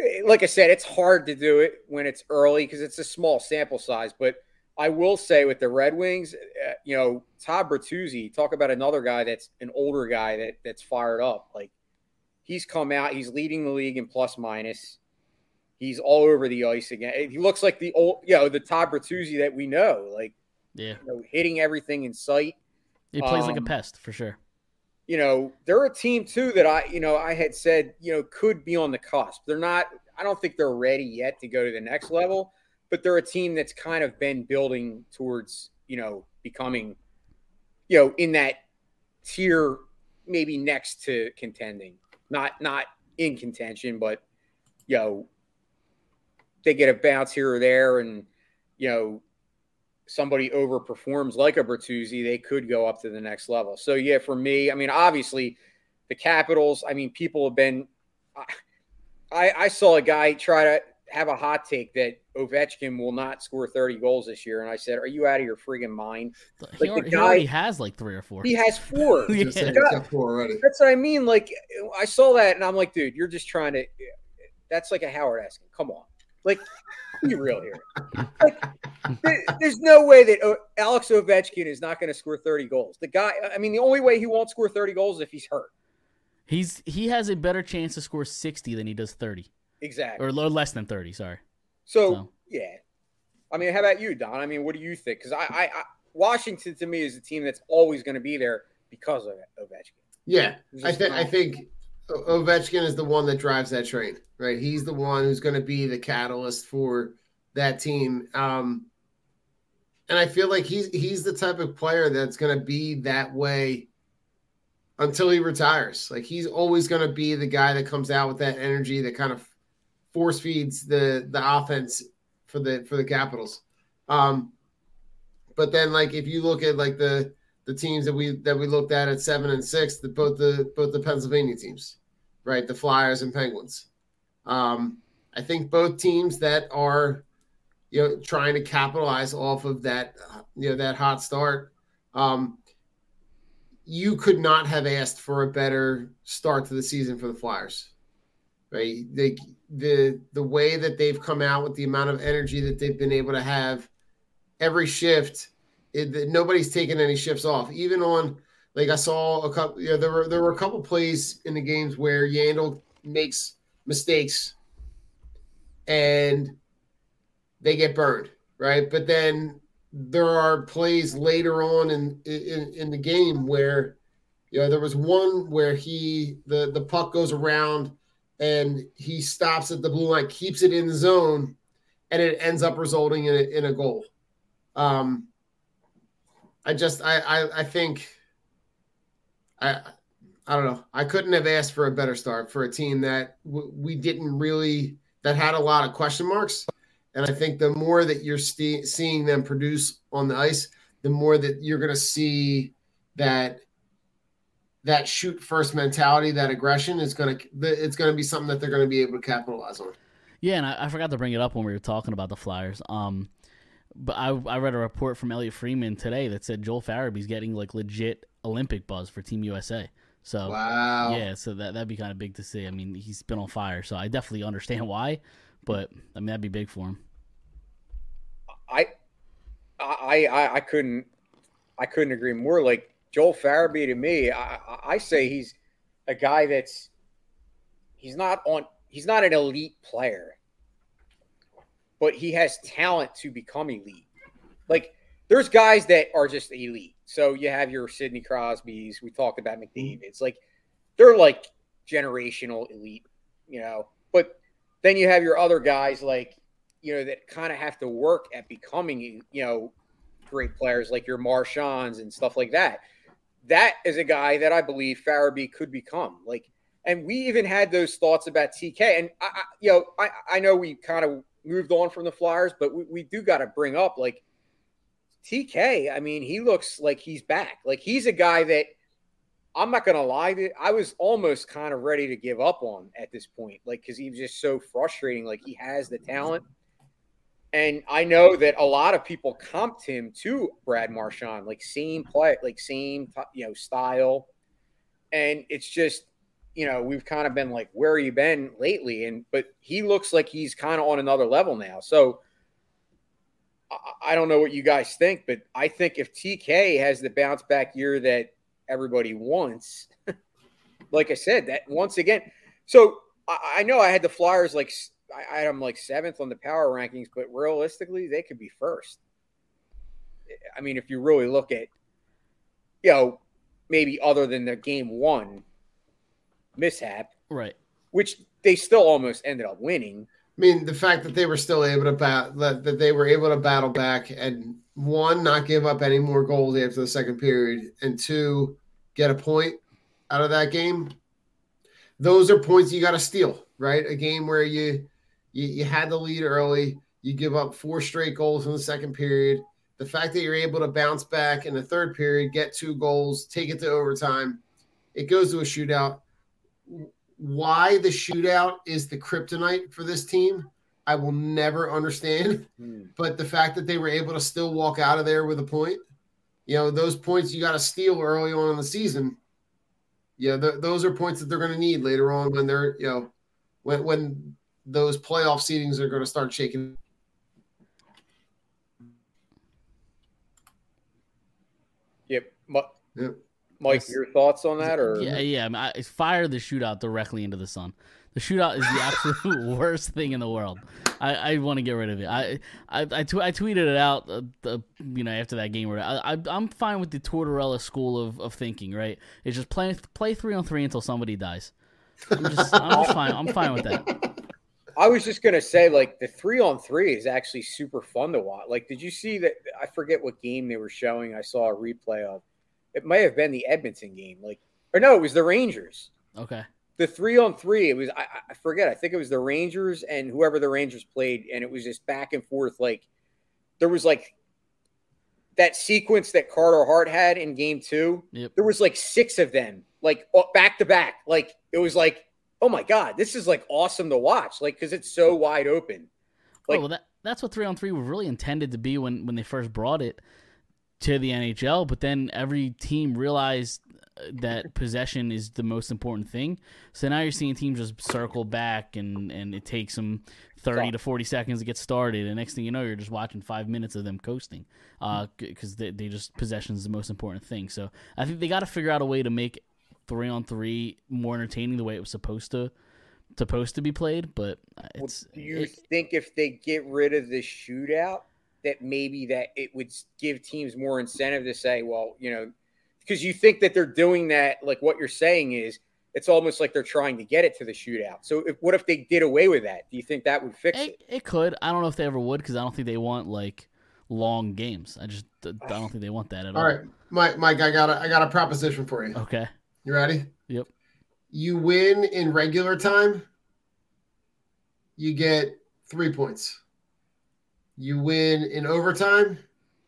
Eh, Like I said, it's hard to do it when it's early because it's a small sample size. But I will say with the Red Wings, uh, you know, Todd Bertuzzi, talk about another guy that's an older guy that that's fired up. Like he's come out, he's leading the league in plus minus. He's all over the ice again. He looks like the old, you know, the Todd Bertuzzi that we know, like Yeah, you know, hitting everything in sight. he plays like a Um, pest for sure. You know, they're a team too that I, you know, I had said, you know, could be on the cusp. They're not. I don't think they're ready yet to go to the next level, but they're a team that's kind of been building towards, you know, becoming, you know, in that tier, maybe next to contending. Not not in contention, but you know, they get a bounce here or there, and you know, somebody overperforms like a Bertuzzi, they could go up to the next level. So yeah, for me, I mean, obviously, the Capitals. I mean, people have been. I I saw a guy try to have a hot take that Ovechkin will not score 30 goals this year, and I said, "Are you out of your friggin' mind?" He, like al- the he already has like three or four. He has four. <laughs> Yeah. Just said The he's guy- got four already. that's what I mean. Like I saw that, and I'm like, dude, you're just trying to. That's like a Howard asking. Come on, like be real here. <laughs> Like, there- there's no way that uh, Alex Ovechkin is not going to score 30 goals. The guy. I mean, the only way he won't score 30 goals is if he's hurt. He's he has a better chance to score sixty than he does thirty, Exactly. or lo- less than thirty. Sorry. So So- yeah, I mean, how about you, Don? I mean, what do you think? Because I, I, I, Washington to me is a team that's always going to be there because of Ovechkin. Yeah, I think I think Ovechkin is the one that drives that train, right? He's the one who's going to be the catalyst for that team. Um, and I feel like he's he's the type of player that's going to be that way until he retires. Like he's always going to be the guy that comes out with that energy that kind of force feeds the the offense for the for the Capitals. Um, but then like if you look at like the the teams that we that we looked at at seven and six, the both the both the Pennsylvania teams, right? The Flyers and Penguins. Um, I think both teams that are, you know, trying to capitalize off of that, you know, that hot start. Um, you could not have asked for a better start to the season for the Flyers, right? They, the the way that they've come out with the amount of energy that they've been able to have every shift it, nobody's taken any shifts off. Even on like I saw a couple, you know, there were there were a couple plays in the games where Yandle makes mistakes and they get burned, right? But then there are plays later on in in, in the game where you know there was one where he the the puck goes around and he stops at the blue line, keeps it in the zone, and it ends up resulting in a, in a goal. Um, I just I, I I think I I don't know. I couldn't have asked for a better start for a team that w- we didn't really that had a lot of question marks. And I think the more that you're ste seeing them produce on the ice, the more that you're going to see that that shoot first mentality, that aggression is going to it's going to be something that they're going to be able to capitalize on. Yeah, and I, I forgot to bring it up when we were talking about the Flyers. Um, but I I read a report from Elliotte Friedman today that said Joel Farabee's getting like legit Olympic buzz for Team USA. So Wow. yeah, so that that'd be kind of big to see. I mean, he's been on fire, so I definitely understand why. But I mean, that'd be big for him. I, I I, I I couldn't I couldn't agree more. Like Joel Farabee to me, I, I say he's a guy that's he's not on he's not an elite player, but he has talent to become elite. Like there's guys that are just elite. So you have your Sidney Crosby's. We talked about mm-hmm. McDavid's. Like they're like generational elite, you know. But then you have your other guys like you know that kind of have to work at becoming you know great players like your Marchands and stuff like that. That is a guy that I believe Farabee could become. Like, and we even had those thoughts about TK. And I, I you know, I I know we kind of moved on from the Flyers, but we, we do got to bring up like TK, I mean, he looks like he's back. Like he's a guy that I'm not gonna lie, I was almost kind of ready to give up on at this point, like because he was just so frustrating. Like he has the talent, and I know that a lot of people comped him to Brad Marchand, like same play, like same you know style, and it's just you know we've kind of been like, where you been lately? And but he looks like he's kind of on another level now. So I don't know what you guys think, but I think if TK has the bounce back year that everybody wants, <laughs> like I said, that once again, so I, I know I had the Flyers like I had them like seventh on the power rankings, but realistically, they could be first. I mean, if you really look at, you know, maybe other than the game one mishap, right? Which they still almost ended up winning. I mean, the fact that they were still able to bat that, that they were able to battle back and one, not give up any more goals after the second period, and two, get a point out of that game. Those are points you got to steal, right? A game where you, you you had the lead early, you give up four straight goals in the second period. The fact that you're able to bounce back in the third period, get two goals, take it to overtime, it goes to a shootout why the shootout is the kryptonite for this team, I will never understand. <laughs> Mm. But the fact that they were able to still walk out of there with a point, you know, those points you got to steal early on in the season. Yeah, th- those are points that they're going to need later on when they're, you know, when when those playoff seedings are going to start shaking. Yep. Yep. Mike, your thoughts on that? Or yeah, yeah, I, mean, I fire the shootout directly into the sun. The shootout is the absolute <laughs> worst thing in the world. I, I want to get rid of it. I, I, I tweeted it out, uh, the, you know, after that game. Where I, I am fine with the Tortorella school of, of thinking. Right, it's just play play three on three until somebody dies. I'm just I'm just fine. I'm fine with that. <laughs> I was just gonna say, like the three on three is actually super fun to watch. Like, did you see that? I forget what game they were showing. I saw a replay of it might have been the Edmonton game, like or no, it was the Rangers. Okay. The three on three, it was I, I forget. I think it was the Rangers and whoever the Rangers played, and it was just back and forth. Like there was like that sequence that Carter Hart had in game two. Yep. There was like six of them, like back to back. Like it was like, oh my god, this is like awesome to watch. Like because it's so wide open. Like, oh, well, that, that's what three on three was really intended to be when when they first brought it to the NHL, but then every team realized uh, that <laughs> possession is the most important thing. So now you're seeing teams just circle back and, and it takes them 30 to 40 seconds to get started. And next thing you know, you're just watching five minutes of them coasting because uh, they, they just possession is the most important thing. So I think they got to figure out a way to make three on three more entertaining the way it was supposed to supposed to be played. But it's. Well, do you it, think if they get rid of the shootout, that maybe that it would give teams more incentive to say, well, you know, because you think that they're doing that, like what you're saying is it's almost like they're trying to get it to the shootout. So if, what if they did away with that? Do you think that would fix it? It, it could. I don't know if they ever would because I don't think they want like long games. I just I <sighs> don't think they want that at all. All right, Mike, Mike, I got a, I got a proposition for you. Okay. You ready? Yep. You win in regular time, you get three points. You win in overtime,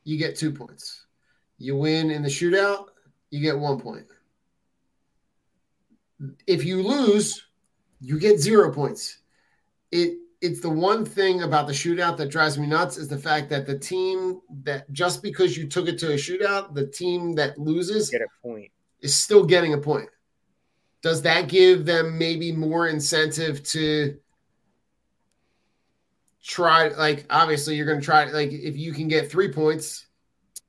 you get two points. You win in the shootout, you get one point. If you lose, you get zero points. It it's the one thing about the shootout that drives me nuts is the fact that the team that just because you took it to a shootout, the team that loses get a point is still getting a point. Does that give them maybe more incentive to try like obviously you're going to try like if you can get three points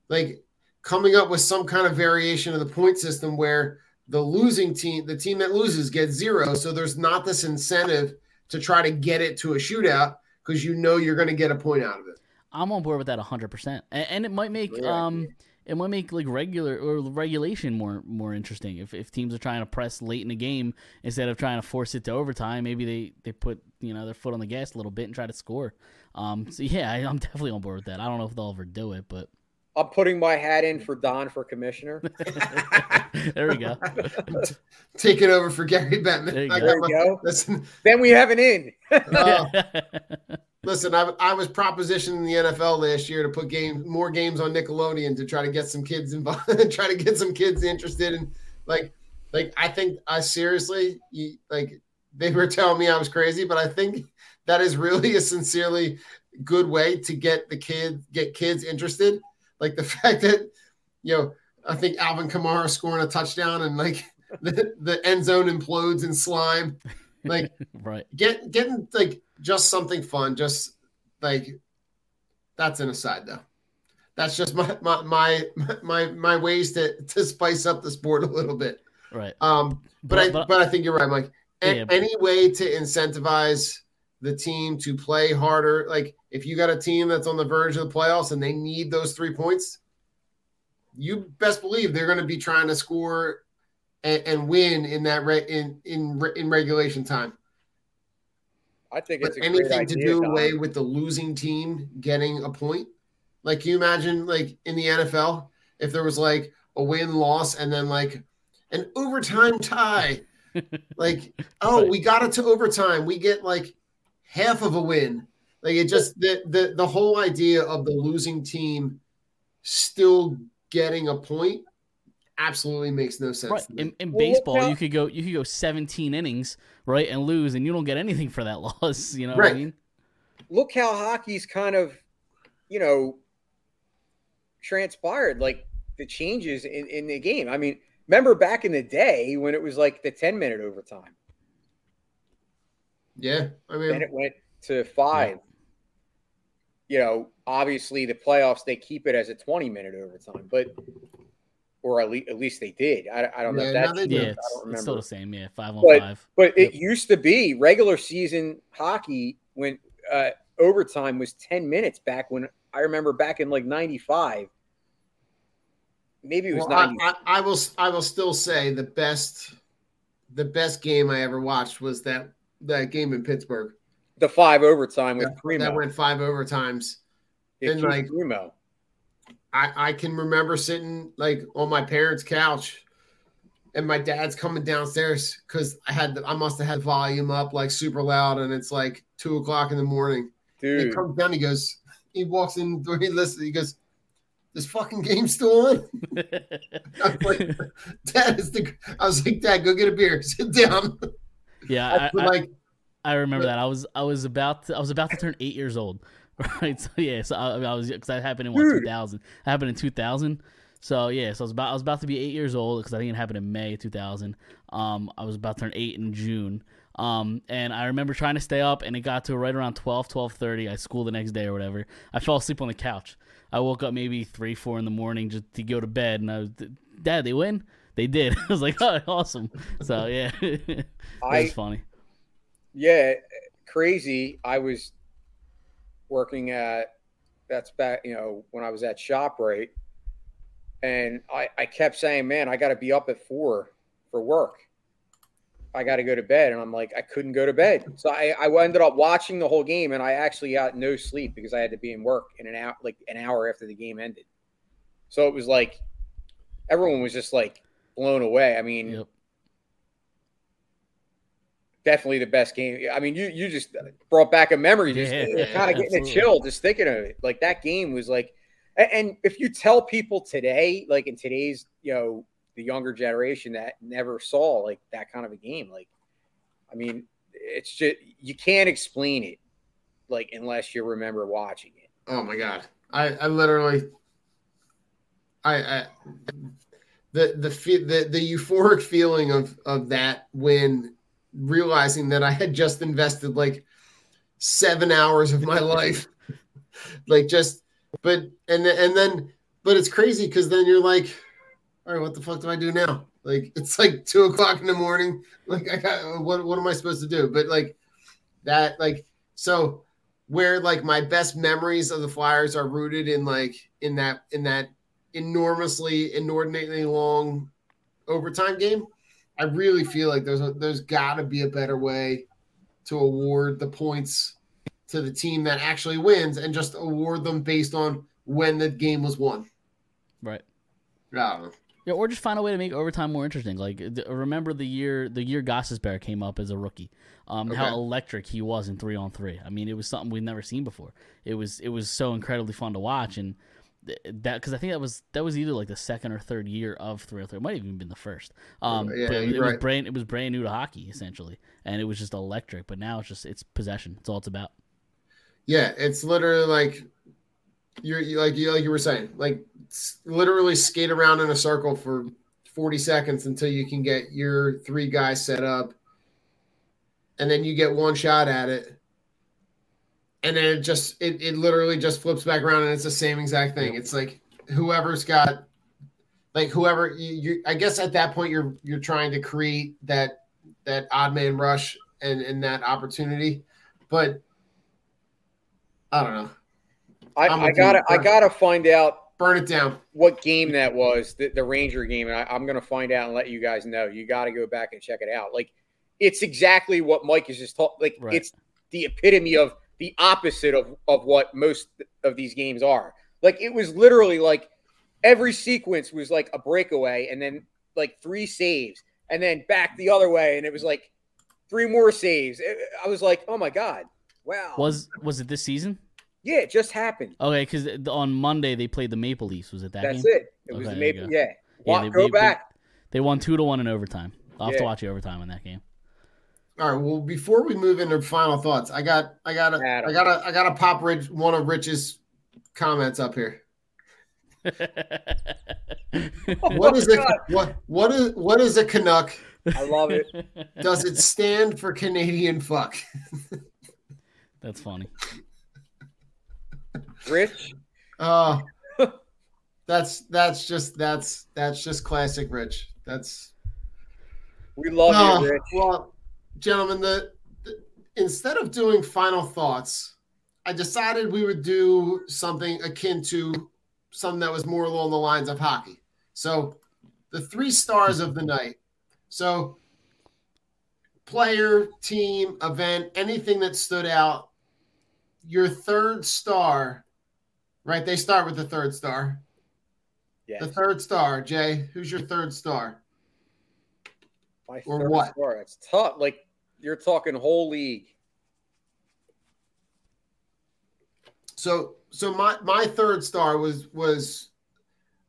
like coming up with some kind of variation of the point system where the losing team, the team that loses, gets zero. So there's not this incentive to try to get it to a shootout because you know you're going to get a point out of it. I'm on board with that 100%. And, and it might make Yeah. um it might make like regular or regulation more more interesting if, if teams are trying to press late in the game instead of trying to force it to overtime maybe they they put you know their foot on the gas a little bit and try to score um so yeah I, i'm definitely on board with that i don't know if they'll ever do it but I'm putting my hat in for Don for commissioner. <laughs> there we go <laughs> Take it over for Gary Bettman. There you go. There my- go. <laughs> Listen, then we have an in. uh, listen. I, I was propositioning the NFL last year to put game more games on Nickelodeon to try to get some kids involved, <laughs> try to get some kids interested in like like I think I seriously you, like they were telling me I was crazy, but I think that is really a sincerely good way to get the kids get kids interested. Like the <laughs> fact that you know I think Alvin Kamara scoring a touchdown and like <laughs> the, the end zone implodes in slime. Like right get getting like just something fun, just like that's an aside though. That's just my my my my, my ways to to spice up the sport a little bit. right Um, but, But- I but- but I think you're right, Mike. A- Yeah, but- any way to incentivize the team to play harder, like if you got a team that's on the verge of the playoffs and they need those three points, you best believe they're going to be trying to score and, and win in that re- in in in regulation time. I think But it's a great anything to idea, do Don. away with the losing team getting a point. Like, can you imagine, like in the NFL, if there was like a win loss and then like an overtime tie? <laughs> like, oh, we got it to overtime. We get like half of a win. Like it just the the the whole idea of the losing team still getting a point absolutely makes no sense. right in, in Well, baseball how- you could go you could go 17 innings right and lose and you don't get anything for that <laughs> loss you know what i mean Look how hockey's kind of, you know, transpired. Like the changes in, in the game. I mean, remember back in the day when it was like the 10 minute overtime, yeah, I mean, then it went to five. You know, obviously the playoffs they keep it as a 20 minute overtime, but or at least, at least they did. I, I don't know Yeah, if that's they true. do. yeah I it's, don't it's still the same yeah five on But- five But Yep. it used to be regular season hockey when uh, overtime was 10 minutes back when I remember back in like 95. Maybe it was Well, I, 90. I, I will I will still say the best the best game I ever watched was that that game in Pittsburgh the five overtime with that, Primeau. that went five overtimes. Yeah, and, like- Primeau. I, I can remember sitting like on my parents' couch and my dad's coming downstairs because I had the, I must have had volume up like super loud and it's like two o'clock in the morning. Dude. He comes down, he goes, he walks in, he listens, he goes, This fucking game still on? <laughs> I was like, Dad is the I was like, Dad, go get a beer, <laughs> sit down. yeah I, I, like I remember that. I was I was about to, I was about to turn eight years old, <laughs> right? So yeah, so I, I was because that happened in what Dude. two thousand. Happened in two thousand. So yeah, so I was about I was about to be eight years old because I think it happened in May two thousand. Um, I was about to turn eight in June. Um, and I remember trying to stay up, and it got to right around 12, 12.30. I school the next day or whatever. I fell asleep on the couch. I woke up maybe three, four in the morning just to go to bed, and I was, Dad, they win. They did. <laughs> I was like, oh, awesome. So yeah, <laughs> it I- was funny. yeah, crazy. I was working at that's back, you know, when I was at ShopRite, and I, I kept saying, "Man, I got to be up at four for work. I got to go to bed," and I'm like, I couldn't go to bed, so I, I ended up watching the whole game, and I actually got no sleep because I had to be in work in an hour, like an hour after the game ended. So it was like everyone was just like blown away. I mean, Yep. Definitely the best game. I mean, you you just brought back a memory, just Yeah, kind of getting a chill just thinking of it. Like that game was like, and if you tell people today, like in today's you know the younger generation that never saw like that kind of a game, like I mean, it's just you can't explain it, like unless you remember watching it. Oh my god. I, I literally I, I the the the the euphoric feeling of of that when realizing that I had just invested like 7 hours of my life <laughs> like just but and and then but it's crazy because then you're like, all right, what the fuck do I do now? Like <laughs> it's like two o'clock in the morning. Like I got what what am I supposed to do? But like that, like so where like my best memories of the Flyers are rooted in like in that in that enormously inordinately long overtime game. I really feel like there's a, there's got to be a better way to award the points to the team that actually wins and just award them based on when the game was won. Right. Know. Yeah, or just find a way to make overtime more interesting. Like th- remember the year the year Gostisbehere came up as a rookie, um, Okay. how electric he was in three on three. I mean, it was something we'd never seen before. It was it was so incredibly fun to watch, and that because I think that was that was either like the second or third year of three on three. It might have even been the first. Um, Yeah, but it, was right. brand it was brand new to hockey essentially, and it was just electric. But now it's just it's possession. It's all it's about. Yeah, it's literally like you're you- like you like you were saying, like literally skate around in a circle for 40 seconds until you can get your three guys set up. And then you get one shot at it. And then it just it, it literally just flips back around and it's the same exact thing. It's like whoever's got like whoever you, you I guess at that point you're you're trying to create that that odd man rush and and that opportunity. But I don't know. I, I'm I with you. gotta I gotta find out burn it down what game that was the, the Ranger game, and I, I'm gonna find out and let you guys know. You got to go back and check it out. Like it's exactly what Mike is just talking. Like Right. it's the epitome of the opposite of of what most of these games are. Like it was literally like every sequence was like a breakaway, and then like three saves, and then back the other way, and it was like three more saves. I was like, oh my god, wow. Was was it this season? yeah, it just happened. Okay, because on Monday they played the Maple Leafs. Was it that That's game? it. It was the Maple. Yeah. Yeah, they- go they- back. They won two to one in overtime. I'll have to watch the overtime in that game. All right. Well, before we move into final thoughts, I got, I got, to Adam. I got, to I got to pop Rich one of Rich's comments up here. <laughs> What is it? What, what is, what is a Canuck? I love it. <laughs> Does it stand for Canadian fuck? <laughs> That's funny. Rich. Uh, that's that's just that's that's just classic Rich. That's We love Oh, you, Rich. Well, gentlemen, the, the instead of doing final thoughts, I decided we would do something akin to something that was more along the lines of hockey. So, the three stars of the night. So, player, team, event, anything that stood out. Your third star, right? They start with the third star. Yes. The third star, Jay. Who's your third star? My or third what? Star. It's tough. Like you're talking whole league. So so my my third star was was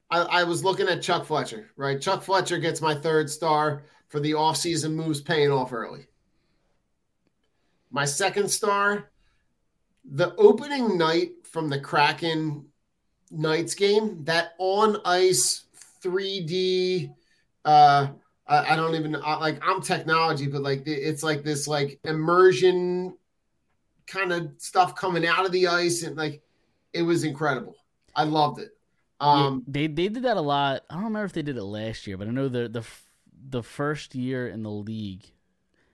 I, I was looking at Chuck Fletcher, right? Chuck Fletcher gets my third star for the offseason moves paying off early. My second star, the opening night from the Kraken Knights game, that on ice 3D uh I, I don't even I- like I'm technology, but like it's like this like immersion kind of stuff coming out of the ice and like it was incredible. I loved it. Um they they did that a lot. I don't remember if they did it last year, but I know the the the first year in the league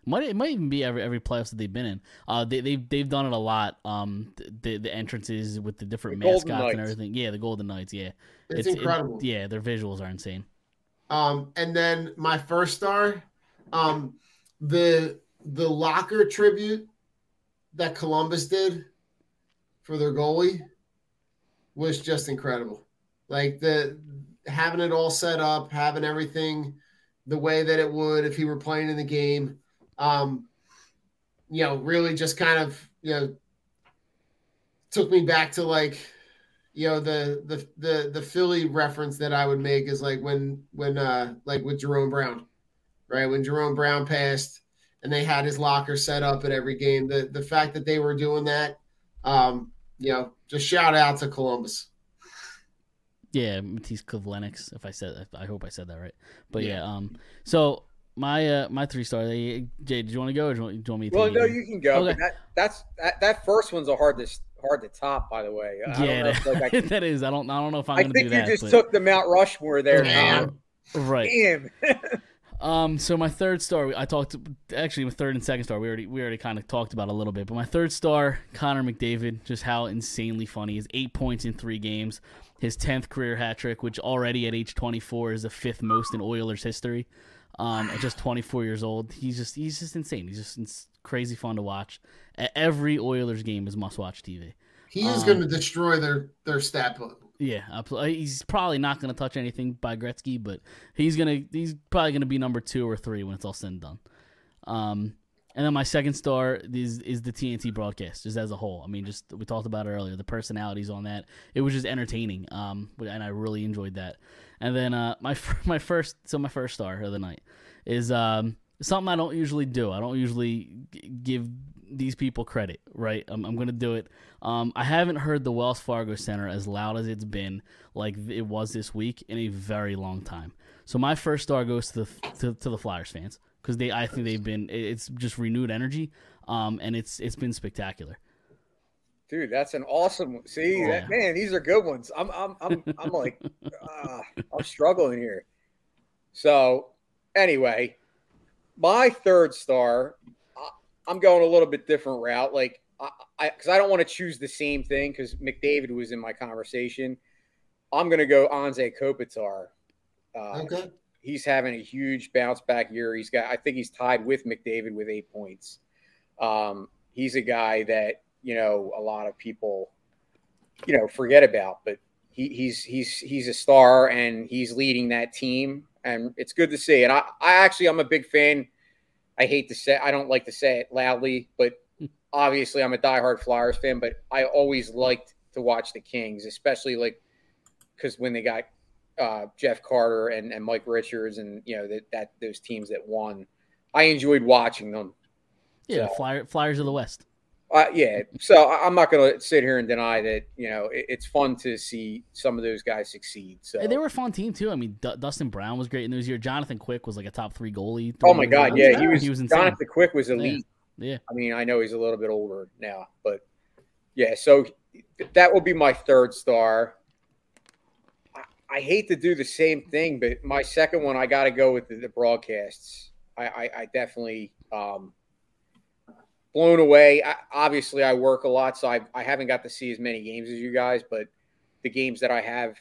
might it might even be every every playoffs that they've been in. Uh, they they've they've done it a lot. Um, the the entrances with the different The mascots and everything. Yeah, the Golden Knights. Yeah, It's it- incredible. yeah, their visuals are insane. Um, and then my first star, um, the the locker tribute that Columbus did for their goalie was just incredible. Like the having it all set up, having everything the way that it would if he were playing in the game. Um, you know, really just kind of you know took me back to like you know the the the the Philly reference that I would make is like when when uh like with Jerome Brown, right? When Jerome Brown passed and they had his locker set up at every game. The the fact that they were doing that, um, you know, just shout out to Columbus. Yeah, Matiss Kivlenieks. If I said, I hope I said that right. But yeah, Yeah. um, so my uh my three star. Jay, did you want to go or do you want, do you want me to? Well, no, it? you can go. Okay. That, that's that, that first one's a hardest hard to top. By the way, I yeah, don't know if, like, I, <laughs> that is. I don't. I don't know if I'm I going to think you that. just but- took the Mount Rushmore there. Tom. right. Damn. <laughs> Um, so my third star, I talked actually my third and second star. We already we already kind of talked about a little bit, but my third star, Connor McDavid, just how insanely funny. His eight points in three games, his tenth career hat trick, which already at age twenty four is the fifth most in Oilers history. Um, at just twenty four years old, he's just he's just insane. He's just crazy fun to watch. Every Oilers game is must watch TV. He is Um, going to destroy their their stat book. Yeah, uh, he's probably not going to touch anything by Gretzky, but he's gonna he's probably going to be number two or three when it's all said and done. Um, and then my second star is is the TNT broadcast, just as a whole. I mean, just we talked about it earlier, the personalities on that. It was just entertaining, um, and I really enjoyed that. And then uh, my <laughs> my first so my first star of the night is um, something I don't usually do. I don't usually g- give these people credit, right? I'm, I'm going to do it. Um, I haven't heard the Wells Fargo Center as loud as it's been, like it was this week, in a very long time. So my first star goes to the to, to the Flyers fans because they, I think they've been. It's just renewed energy, um, and it's it's been spectacular. Dude, that's an awesome. See, Yeah. that, man, these are good ones. I'm, I'm, I'm, I'm like, <laughs> uh, I'm struggling here. So, anyway, my third star, I, I'm going a little bit different route. Like, I, I, because I don't want to choose the same thing. Because McDavid was in my conversation. I'm going to go Anze Kopitar. Uh, Okay. he's having a huge bounce back year. He's got, I think he's tied with McDavid with eight points. Um, he's a guy that you know a lot of people, you know, forget about, but he, he's he's he's a star and he's leading that team, and it's good to see. And I, I actually, I'm a big fan. I hate to say, I don't like to say it loudly, but <laughs> obviously, I'm a diehard Flyers fan. But I always liked to watch the Kings, especially like because when they got uh, Jeff Carter and, and Mike Richards and you know that that those teams that won, I enjoyed watching them. Yeah, So- Flyer, Flyers of the West. Uh, yeah, so I'm not going to sit here and deny that you know it, it's fun to see some of those guys succeed. So Hey, they were a fun team too. I mean, D- Dustin Brown was great in those years. Jonathan Quick was like a top three goalie. oh my god, yeah, he was. he was insane. Jonathan Quick was elite. Yeah. I mean, I know he's a little bit older now, but yeah. So that will be my third star. I, I hate to do the same thing, but my second one, I got to go with the, the broadcasts. I, I, I definitely um, blown away. I, obviously, I work a lot, so I, I haven't got to see as many games as you guys, but the games that I have,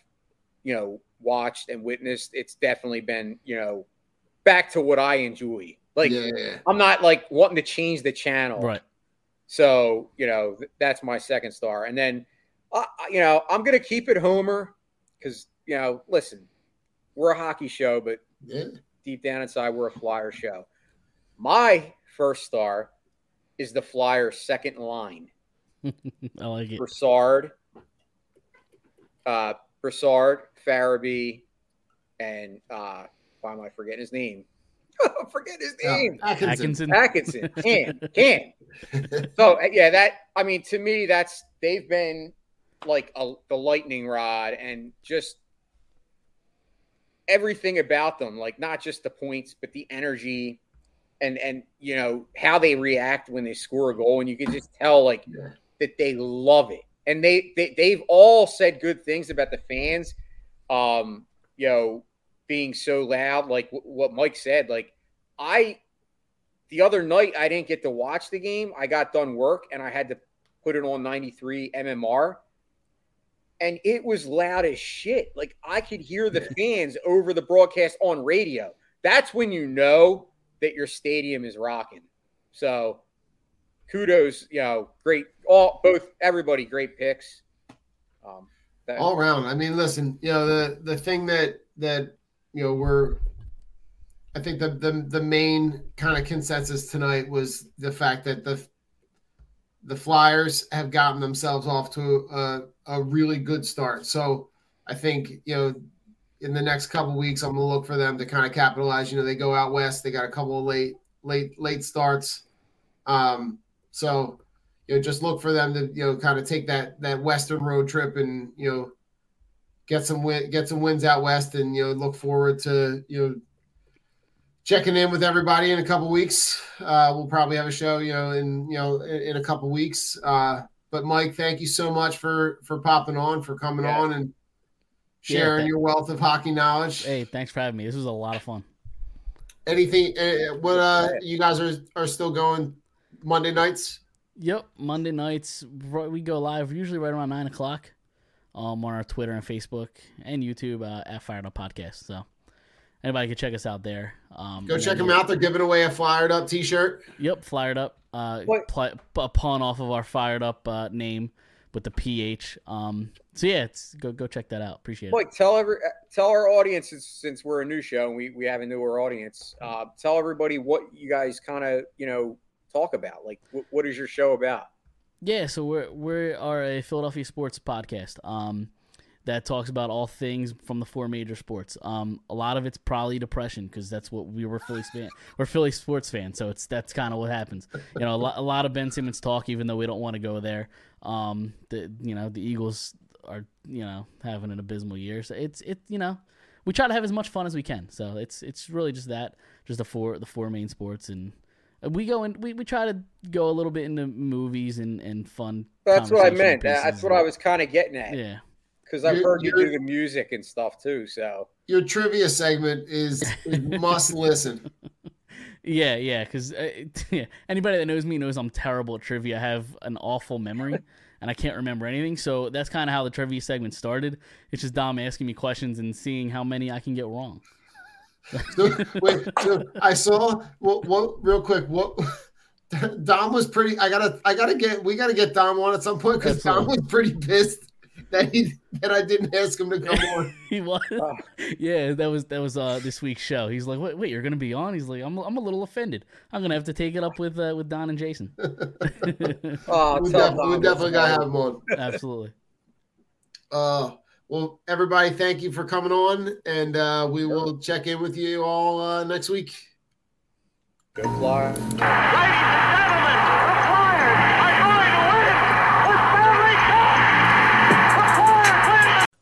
you know, watched and witnessed, it's definitely been, you know, back to what I enjoy. Like, Yeah. I'm not like wanting to change the channel. Right. So, you know, th- that's my second star. And then, uh, you know, I'm going to keep it Homer because, you know, listen, we're a hockey show, but Yeah. deep down inside, we're a Flyer show. My first star is the Flyers' second line. <laughs> I like it. Brassard, uh, Brassard, Farabee, and uh, why am I forgetting his name? <laughs> Forget his name. Atkinson. Atkinson. Atkinson. <laughs> Can, can. So uh, yeah, that I mean, to me, that's they've been like a, the lightning rod, and just everything about them, like not just the points, but the energy, and and you know how they react when they score a goal, and you can just tell like Yeah. that they love it, and they, they they've all said good things about the fans, um, you know, being so loud, like w- what Mike said, like I the other night I didn't get to watch the game. I got done work and I had to put it on 93 MMR. And it was loud as shit. Like I could hear the fans over the broadcast on radio. That's when you know that your stadium is rocking. So kudos, you know, great all both everybody great picks. Um that, all around. I mean, listen, you know, the the thing that that you know we're I think the the the main kind of consensus tonight was the fact that the the Flyers have gotten themselves off to a, a really good start. So I think you know in the next couple weeks I'm gonna look for them to kind of capitalize. You know, they go out west, they got a couple of late late late starts. Um, so you know, just look for them to you know kind of take that that western road trip and you know get some win get some wins out west and you know look forward to you know checking in with everybody in a couple weeks. Uh, we'll probably have a show you know in you know in, in a couple weeks. Uh, but Mike, thank you so much for for popping on, for coming Yeah. on and sharing thank- your wealth of hockey knowledge. Hey, thanks for having me. This was a lot of fun. Anything? Uh, what uh, you guys are are still going Monday nights? Yep, Monday nights we go live usually right around nine o'clock, um, on our Twitter and Facebook and YouTube uh, at Phired Up Podcast. So anybody can check us out there. Um, Go check them out. They're giving away a fired up T-shirt. Yep, fired up. Uh, pl- a pun off of our fired up uh, name with the PH. Um, so yeah, it's go go check that out. Appreciate it. Like tell every tell our audience since, we're a new show and we, we have a newer audience. Uh, tell everybody what you guys kind of you know talk about. Like what, what is your show about? Yeah, so we're we are a Philadelphia sports podcast um, that talks about all things from the four major sports. Um, a lot of it's probably depression because that's what we were Philly fan. We're Philly sports fans, so it's that's kind of what happens. You know, a lot, a lot of Ben Simmons talk, even though we don't want to go there. Um, the you know the Eagles are you know having an abysmal year, so it's it you know we try to have as much fun as we can. So it's it's really just that, just the four the four main sports and. We go and we, we try to go a little bit into movies and, and fun. That's what I meant. That's what I was kind of getting at. Yeah. Because I've You're- heard you do you're- the music and stuff too. So Your trivia segment is, is must listen. <laughs> Yeah, yeah, because uh, <laughs> yeah, anybody that knows me knows I'm terrible at trivia. I have an awful memory, <laughs> and I can't remember anything. So that's kind of how the trivia segment started. It's just Dom asking me questions and seeing how many I can get wrong. So, wait, so I saw what, what real quick. What Dom was pretty. I gotta, I gotta get. We gotta get Dom on at some point because Dom was pretty pissed <laughs> that he that I didn't ask him to come on. <laughs> he was, <laughs> yeah, that was that was uh this week's show. He's like, wait, wait, you're gonna be on? He's like, I'm, I'm a little offended. I'm gonna have to take it up with uh, with Don and Jason. Oh, we, tell def- we definitely gotta have him on. Absolutely. Uh, well, everybody, thank you for coming on, and uh, we will check in with you all uh, next week. Good fly.